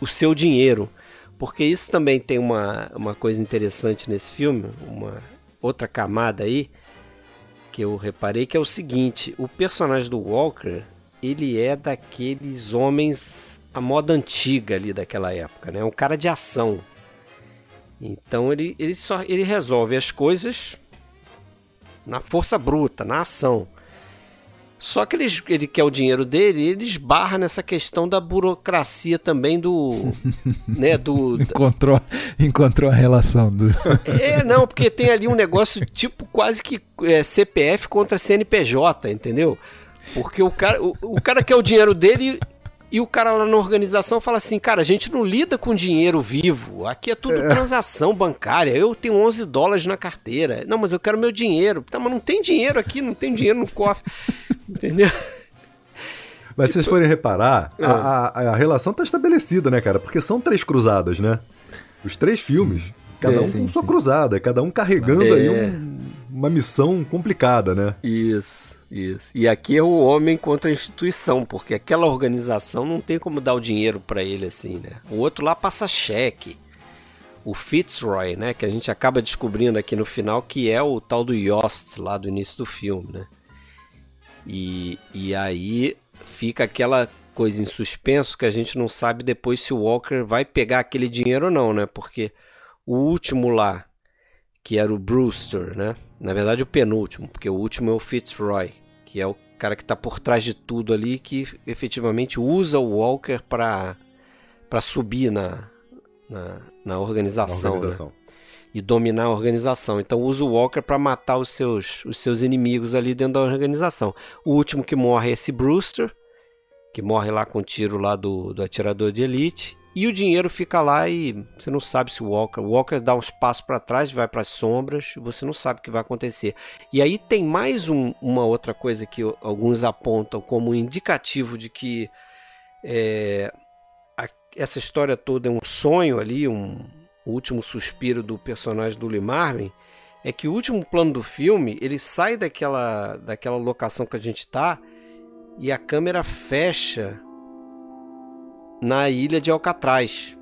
o seu dinheiro. Porque isso também tem uma, uma coisa interessante nesse filme, uma outra camada aí, que eu reparei, que é o seguinte: o personagem do Walker, ele é daqueles homens a moda antiga ali daquela época, né? Um cara de ação. Então ele, ele só ele resolve as coisas na força bruta, na ação. Só que ele, ele quer o dinheiro dele e ele esbarra nessa questão da burocracia também do. né, do, Encontrou, encontrou a relação do. é, não, porque tem ali um negócio tipo quase que é, CPF contra CNPJ, entendeu? Porque o cara, o, o cara quer o dinheiro dele e o cara lá na organização fala assim: cara, a gente não lida com dinheiro vivo, aqui é tudo transação bancária. Eu tenho 11 dólares na carteira. Não, mas eu quero meu dinheiro. Tá, mas não tem dinheiro aqui, não tem dinheiro no cofre, entendeu? Mas se vocês forem reparar, É. a, a- a relação tá estabelecida, né, cara? Porque são três cruzadas, né? Os três filmes, cada É, um sim, com sua sim. cruzada, cada um carregando É. aí um- uma missão complicada, né? Isso, isso. E aqui é o homem contra a instituição, porque aquela organização não tem como dar o dinheiro pra ele assim, né? O outro lá passa cheque. O Fitzroy, né, que a gente acaba descobrindo aqui no final que é o tal do Yost lá do início do filme, né? E, e aí fica aquela coisa em suspenso que a gente não sabe depois se o Walker vai pegar aquele dinheiro ou não, né? Porque o último lá, que era o Brewster, né? Na verdade, o penúltimo, porque o último é o Fitzroy, que é o cara que está por trás de tudo ali, que efetivamente usa o Walker para para subir na, na, na organização, Na né? organização. e dominar a organização. Então usa o Walker para matar os seus, os seus inimigos ali dentro da organização. O último que morre é esse Brewster, que morre lá com o tiro lá do, do atirador de elite. E o dinheiro fica lá e você não sabe se o Walker. O Walker dá uns passos para trás, vai para as sombras, você não sabe o que vai acontecer. E aí tem mais um- uma outra coisa que alguns apontam como indicativo de que é, a- essa história toda é um sonho ali, um, o último suspiro do personagem do Lee Marvin, é que o último plano do filme ele sai daquela, daquela locação que a gente tá e a câmera fecha na ilha de Alcatraz.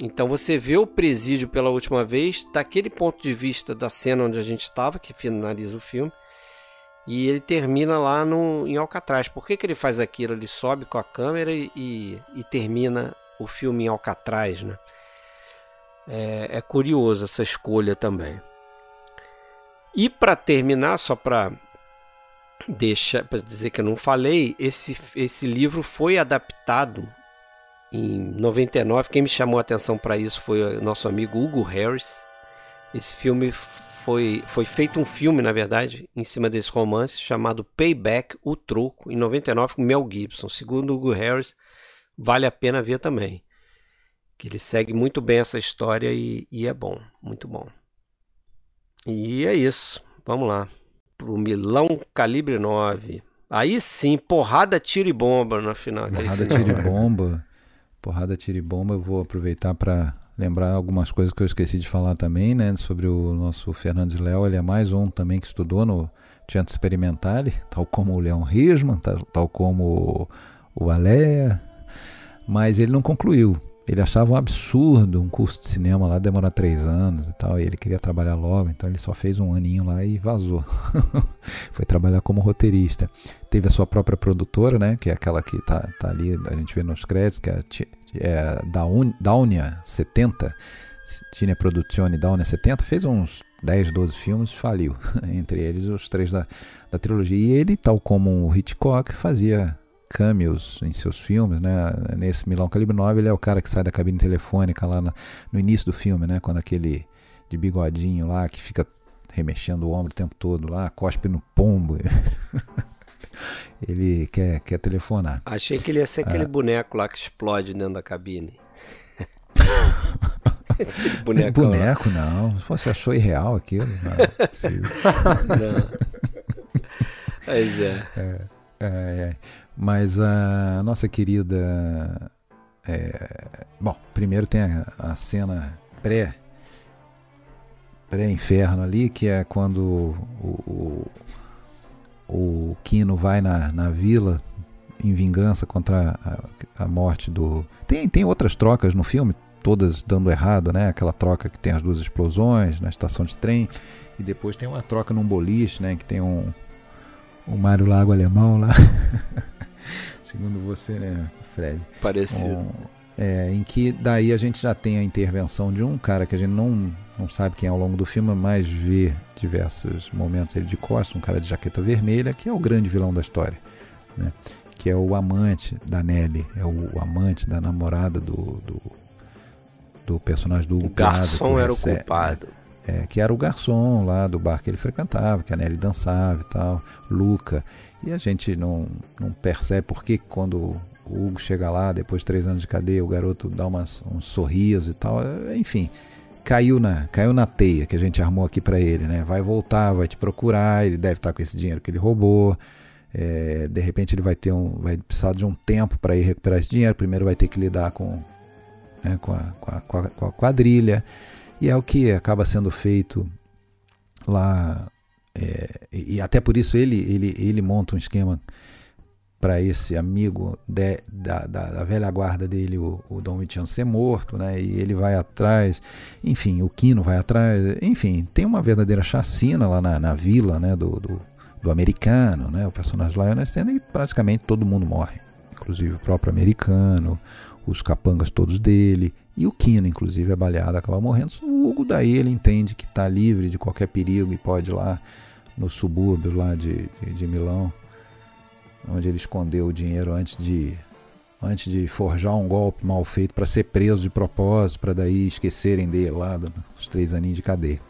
Então você vê o presídio pela última vez daquele ponto de vista da cena onde a gente estava, que finaliza o filme, e ele termina lá no, em Alcatraz. Por que, que ele faz aquilo? Ele sobe com a câmera e, e, termina o filme em Alcatraz, né? É, é curioso essa escolha também. E para terminar, só para deixar para dizer que eu não falei, esse, esse livro foi adaptado em 99. Quem me chamou a atenção para isso foi o nosso amigo Hugo Harris. Esse filme foi, foi feito um filme, na verdade, em cima desse romance chamado Payback, o Troco, em 99 com Mel Gibson. Segundo Hugo Harris, vale a pena ver também. Que ele segue muito bem essa história e, e é bom, muito bom. E é isso. Vamos lá. Pro Milão Calibre 9. Aí sim, porrada, tiro e bomba na final. Porrada, tiro e bomba. Porrada, tiro e bomba, eu vou aproveitar para lembrar algumas coisas que eu esqueci de falar também, né? Sobre o nosso Fernandes Léo, ele é mais um também que estudou no Teatro Experimentale, tal como o Leon Risman, tal, tal como o Alea, mas ele não concluiu. Ele achava um absurdo um curso de cinema lá demorar três anos e tal, e ele queria trabalhar logo, então ele só fez um aninho lá e vazou. Foi trabalhar como roteirista. Teve a sua própria produtora, né, que é aquela que tá, tá ali, a gente vê nos créditos, que é, é Daunia 70, Cine Produzione Daunia 70, fez uns 10, 12 filmes, faliu, entre eles os três da, da trilogia. E ele, tal como o Hitchcock, fazia cameos em seus filmes, né? Nesse Milão Calibre 9, ele é o cara que sai da cabine telefônica lá no, no início do filme, né? Quando aquele de bigodinho lá que fica remexendo o ombro o tempo todo lá, cospe no pombo. ele quer, quer telefonar. Achei que ele ia ser aquele ah. boneco lá que explode dentro da cabine. boneco, boneco não. Você achou irreal aquilo? Não, é não. Mas é. é, Mas a nossa querida. É, bom, primeiro tem a, a cena pré. Pré-inferno ali, que é quando o, o, o Kino vai na, na vila em vingança contra a, a, morte do. Tem, tem outras trocas no filme, todas dando errado, né? Aquela troca que tem as duas explosões na estação de trem. E depois tem uma troca num boliche, né? Que tem um, o Mário Lago alemão lá. Segundo você, né, Fred? Parecido. Um, é, em que daí a gente já tem a intervenção de um cara que a gente não, não sabe quem é ao longo do filme, mas vê diversos momentos ele de costas, um cara de jaqueta vermelha, que é o grande vilão da história, né? que é o amante da Nelly, é o, amante da namorada do, do, do personagem do Hugo O garçom era recebe, o culpado. É, que era o garçom lá do bar que ele frequentava, que a Nelly dançava e tal, Luca. E a gente não, não percebe por que quando o Hugo chega lá, depois de três anos de cadeia, o garoto dá umas, um sorriso e tal. Enfim, caiu na, caiu na teia que a gente armou aqui para ele, né? Vai voltar, vai te procurar, ele deve estar com esse dinheiro que ele roubou. É, de repente ele vai ter um, vai precisar de um tempo para ir recuperar esse dinheiro. Primeiro vai ter que lidar com, né, com, a, com, a, com a quadrilha. E é o que acaba sendo feito lá é, e até por isso ele, ele, ele monta um esquema para esse amigo de, da, da, da, velha guarda dele, o, o Dom Vitiano, ser morto, né? E ele vai atrás, enfim, o Quino vai atrás, enfim, tem uma verdadeira chacina lá na, na vila, né? Do, do, do americano, né? O personagem Lionel Stanley, e praticamente todo mundo morre, inclusive o próprio americano, os capangas todos dele, e o Quino, inclusive, é baleado, acaba morrendo. O Hugo, daí, ele entende que está livre de qualquer perigo e pode ir lá no subúrbio lá de, de, de Milão, onde ele escondeu o dinheiro antes de antes de forjar um golpe mal feito para ser preso de propósito, para daí esquecerem dele lá, dos três aninhos de cadeia.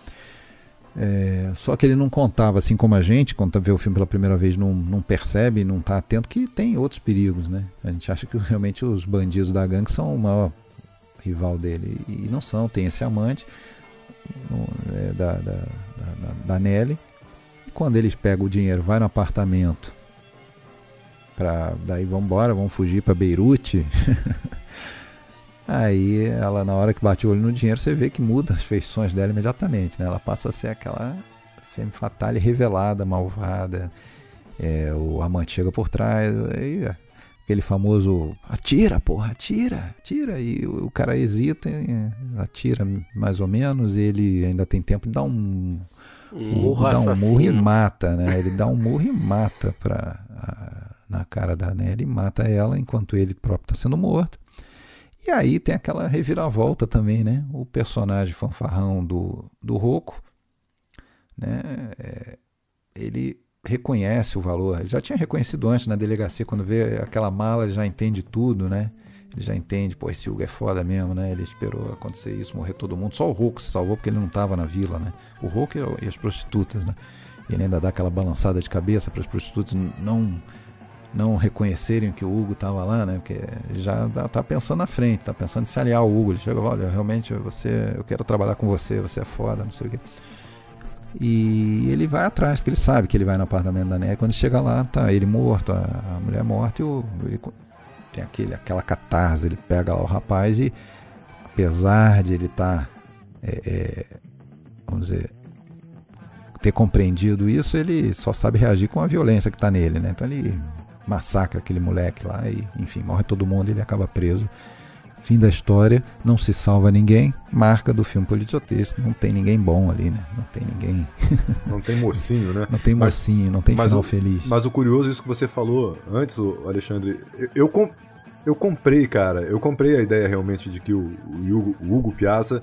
É, só que ele não contava, assim como a gente, quando vê o filme pela primeira vez, não, não percebe, não está atento que tem outros perigos, né? A gente acha que realmente os bandidos da gangue são o maior rival dele, e não são, tem esse amante é, da, da, da, da Nelly, quando eles pegam o dinheiro, vai no apartamento, para daí vamos embora, vamos fugir para Beirute. Aí ela, na hora que bate o olho no dinheiro, você vê que muda as feições dela imediatamente. Né? Ela passa a ser aquela femme fatale revelada, malvada. É, o amante chega por trás. Aí, aquele famoso atira, porra, atira, atira. E o, o cara hesita, atira mais ou menos. E ele ainda tem tempo de dar um um murro dá um murro e mata, né? Ele dá um murro e mata pra, a, na cara da Nelly, mata ela enquanto ele próprio está sendo morto. E aí tem aquela reviravolta também, né? O personagem fanfarrão do, do Roco, né? É, ele reconhece o valor. Ele já tinha reconhecido antes na delegacia, quando vê aquela mala, ele já entende tudo, né? Ele já entende, pô, esse Hugo é foda mesmo, né? Ele esperou acontecer isso, morrer todo mundo. Só o Hulk se salvou porque ele não estava na vila, né? O Hulk e as prostitutas, né? Ele ainda dá aquela balançada de cabeça para as prostitutas não não reconhecerem que o Hugo estava lá, né? Porque já tá pensando na frente, tá pensando em se aliar ao Hugo. Ele chega, olha, realmente você, eu quero trabalhar com você, você é foda, não sei o quê. E ele vai atrás, porque ele sabe que ele vai no apartamento da Néia. Quando chega lá, tá ele morto, a, a mulher morta e o, ele tem aquele, aquela catarse, ele pega lá o rapaz e apesar de ele estar, tá, é, é, vamos dizer, ter compreendido isso, ele só sabe reagir com a violência que está nele, né? Então ele massacra aquele moleque lá e, enfim, morre todo mundo e ele acaba preso. Fim da história, não se salva ninguém, marca do filme politiotesco, não tem ninguém bom ali, né? Não tem ninguém. Não tem mocinho, né? Não tem mocinho, mas, não tem final o, feliz. Mas o curioso, isso que você falou antes, Alexandre, eu, eu, eu comprei, cara, eu comprei a ideia realmente de que o, o, Hugo, o Hugo Piazza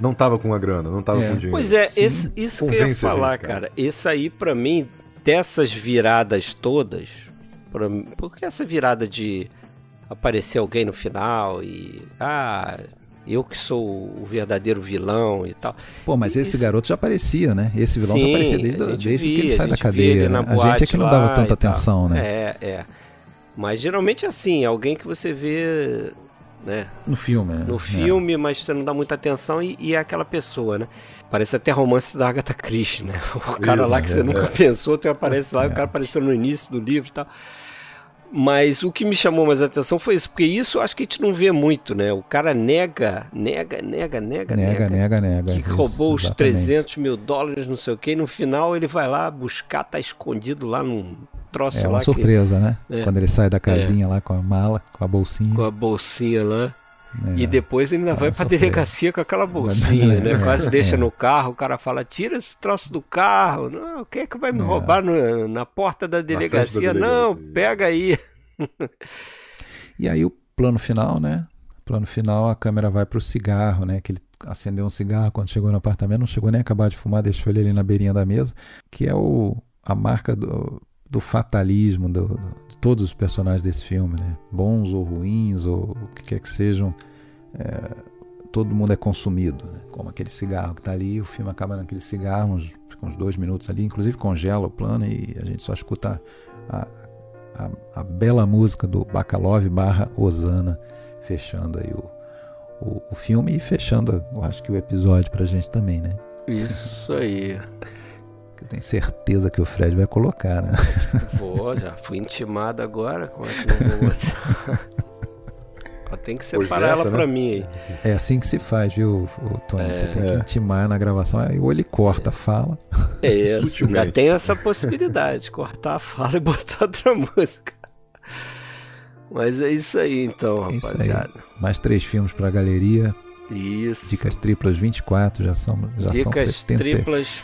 não tava com a grana, não tava é. com dinheiro. Pois é, esse, isso que eu ia falar, gente, cara. cara. Esse aí, para mim, dessas viradas todas, pra, porque essa virada de aparecer alguém no final e. Ah, eu que sou o verdadeiro vilão e tal. Pô, mas esse garoto já aparecia, né? Esse vilão Sim, já aparecia desde, desde via, que ele sai da cadeia. Né? A gente é que não dava tanta atenção, né? É, é. Mas geralmente é assim, alguém que você vê. Né? No filme, né? No é. filme, é. mas você não dá muita atenção e, e, é aquela pessoa, né? Parece até romance da Agatha Christie, né? O cara Isso, lá que você é, nunca é. pensou, tu aparece lá, o cara apareceu no início do livro e tal. Mas o que me chamou mais atenção foi isso, porque isso acho que a gente não vê muito, né? O cara nega, nega, nega, nega, nega, nega, nega. Que isso, roubou os 300 mil dólares, não sei o quê, e no final ele vai lá buscar, tá escondido lá num troço é lá. É uma surpresa, que... né? É. Quando ele sai da casinha é. lá com a mala, com a bolsinha. Com a bolsinha lá. É. E depois ele ainda é vai pra delegacia com aquela bolsinha, né? Quase deixa no carro, o cara fala, tira esse troço do carro. Não, quem é que vai me roubar no, na porta da delegacia? da delegacia? Não, pega aí. e aí o plano final, né? Plano final, a câmera vai pro cigarro, né? Que ele acendeu um cigarro quando chegou no apartamento, não chegou nem a acabar de fumar, deixou ele ali na beirinha da mesa, que é o, a marca do, do fatalismo do, do, todos os personagens desse filme, né? Bons ou ruins, ou o que quer que sejam, é, todo mundo é consumido, né? como aquele cigarro que está ali, o filme acaba naquele cigarro, uns, uns dois minutos ali, inclusive congela o plano e a gente só escuta a, a, a bela música do Bacalov barra Osana, fechando aí o, o, o filme e fechando, acho que o episódio pra gente também, né? Isso aí que eu tenho certeza que o Fred vai colocar, né? Vou, já fui intimado agora, como é que não vou Tem que separar ela pra né? mim aí. É assim que se faz, viu, Tony? É, Você tem que é. intimar na gravação, aí ou ele corta a fala. É isso, ainda tem essa possibilidade, cortar a fala e botar outra música. Mas é isso aí então, é rapaziada. Aí. Mais três filmes pra galeria. Isso. Dicas triplas 24, já são, já Dicas são 70. triplas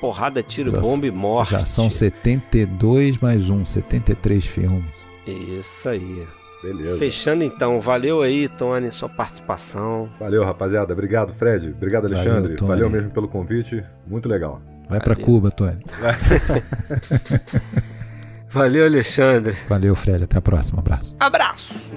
porrada, tiro, já, bomba e morte. Já são 72 mais um, 73 filmes. Isso aí. Beleza. Fechando então, valeu aí, Tony, sua participação. Valeu, rapaziada. Obrigado, Fred. Obrigado, Alexandre. Valeu, valeu mesmo pelo convite. Muito legal. Vai para Cuba, Tony. valeu, Alexandre. Valeu, Fred. Até a próxima. Abraço. Abraço.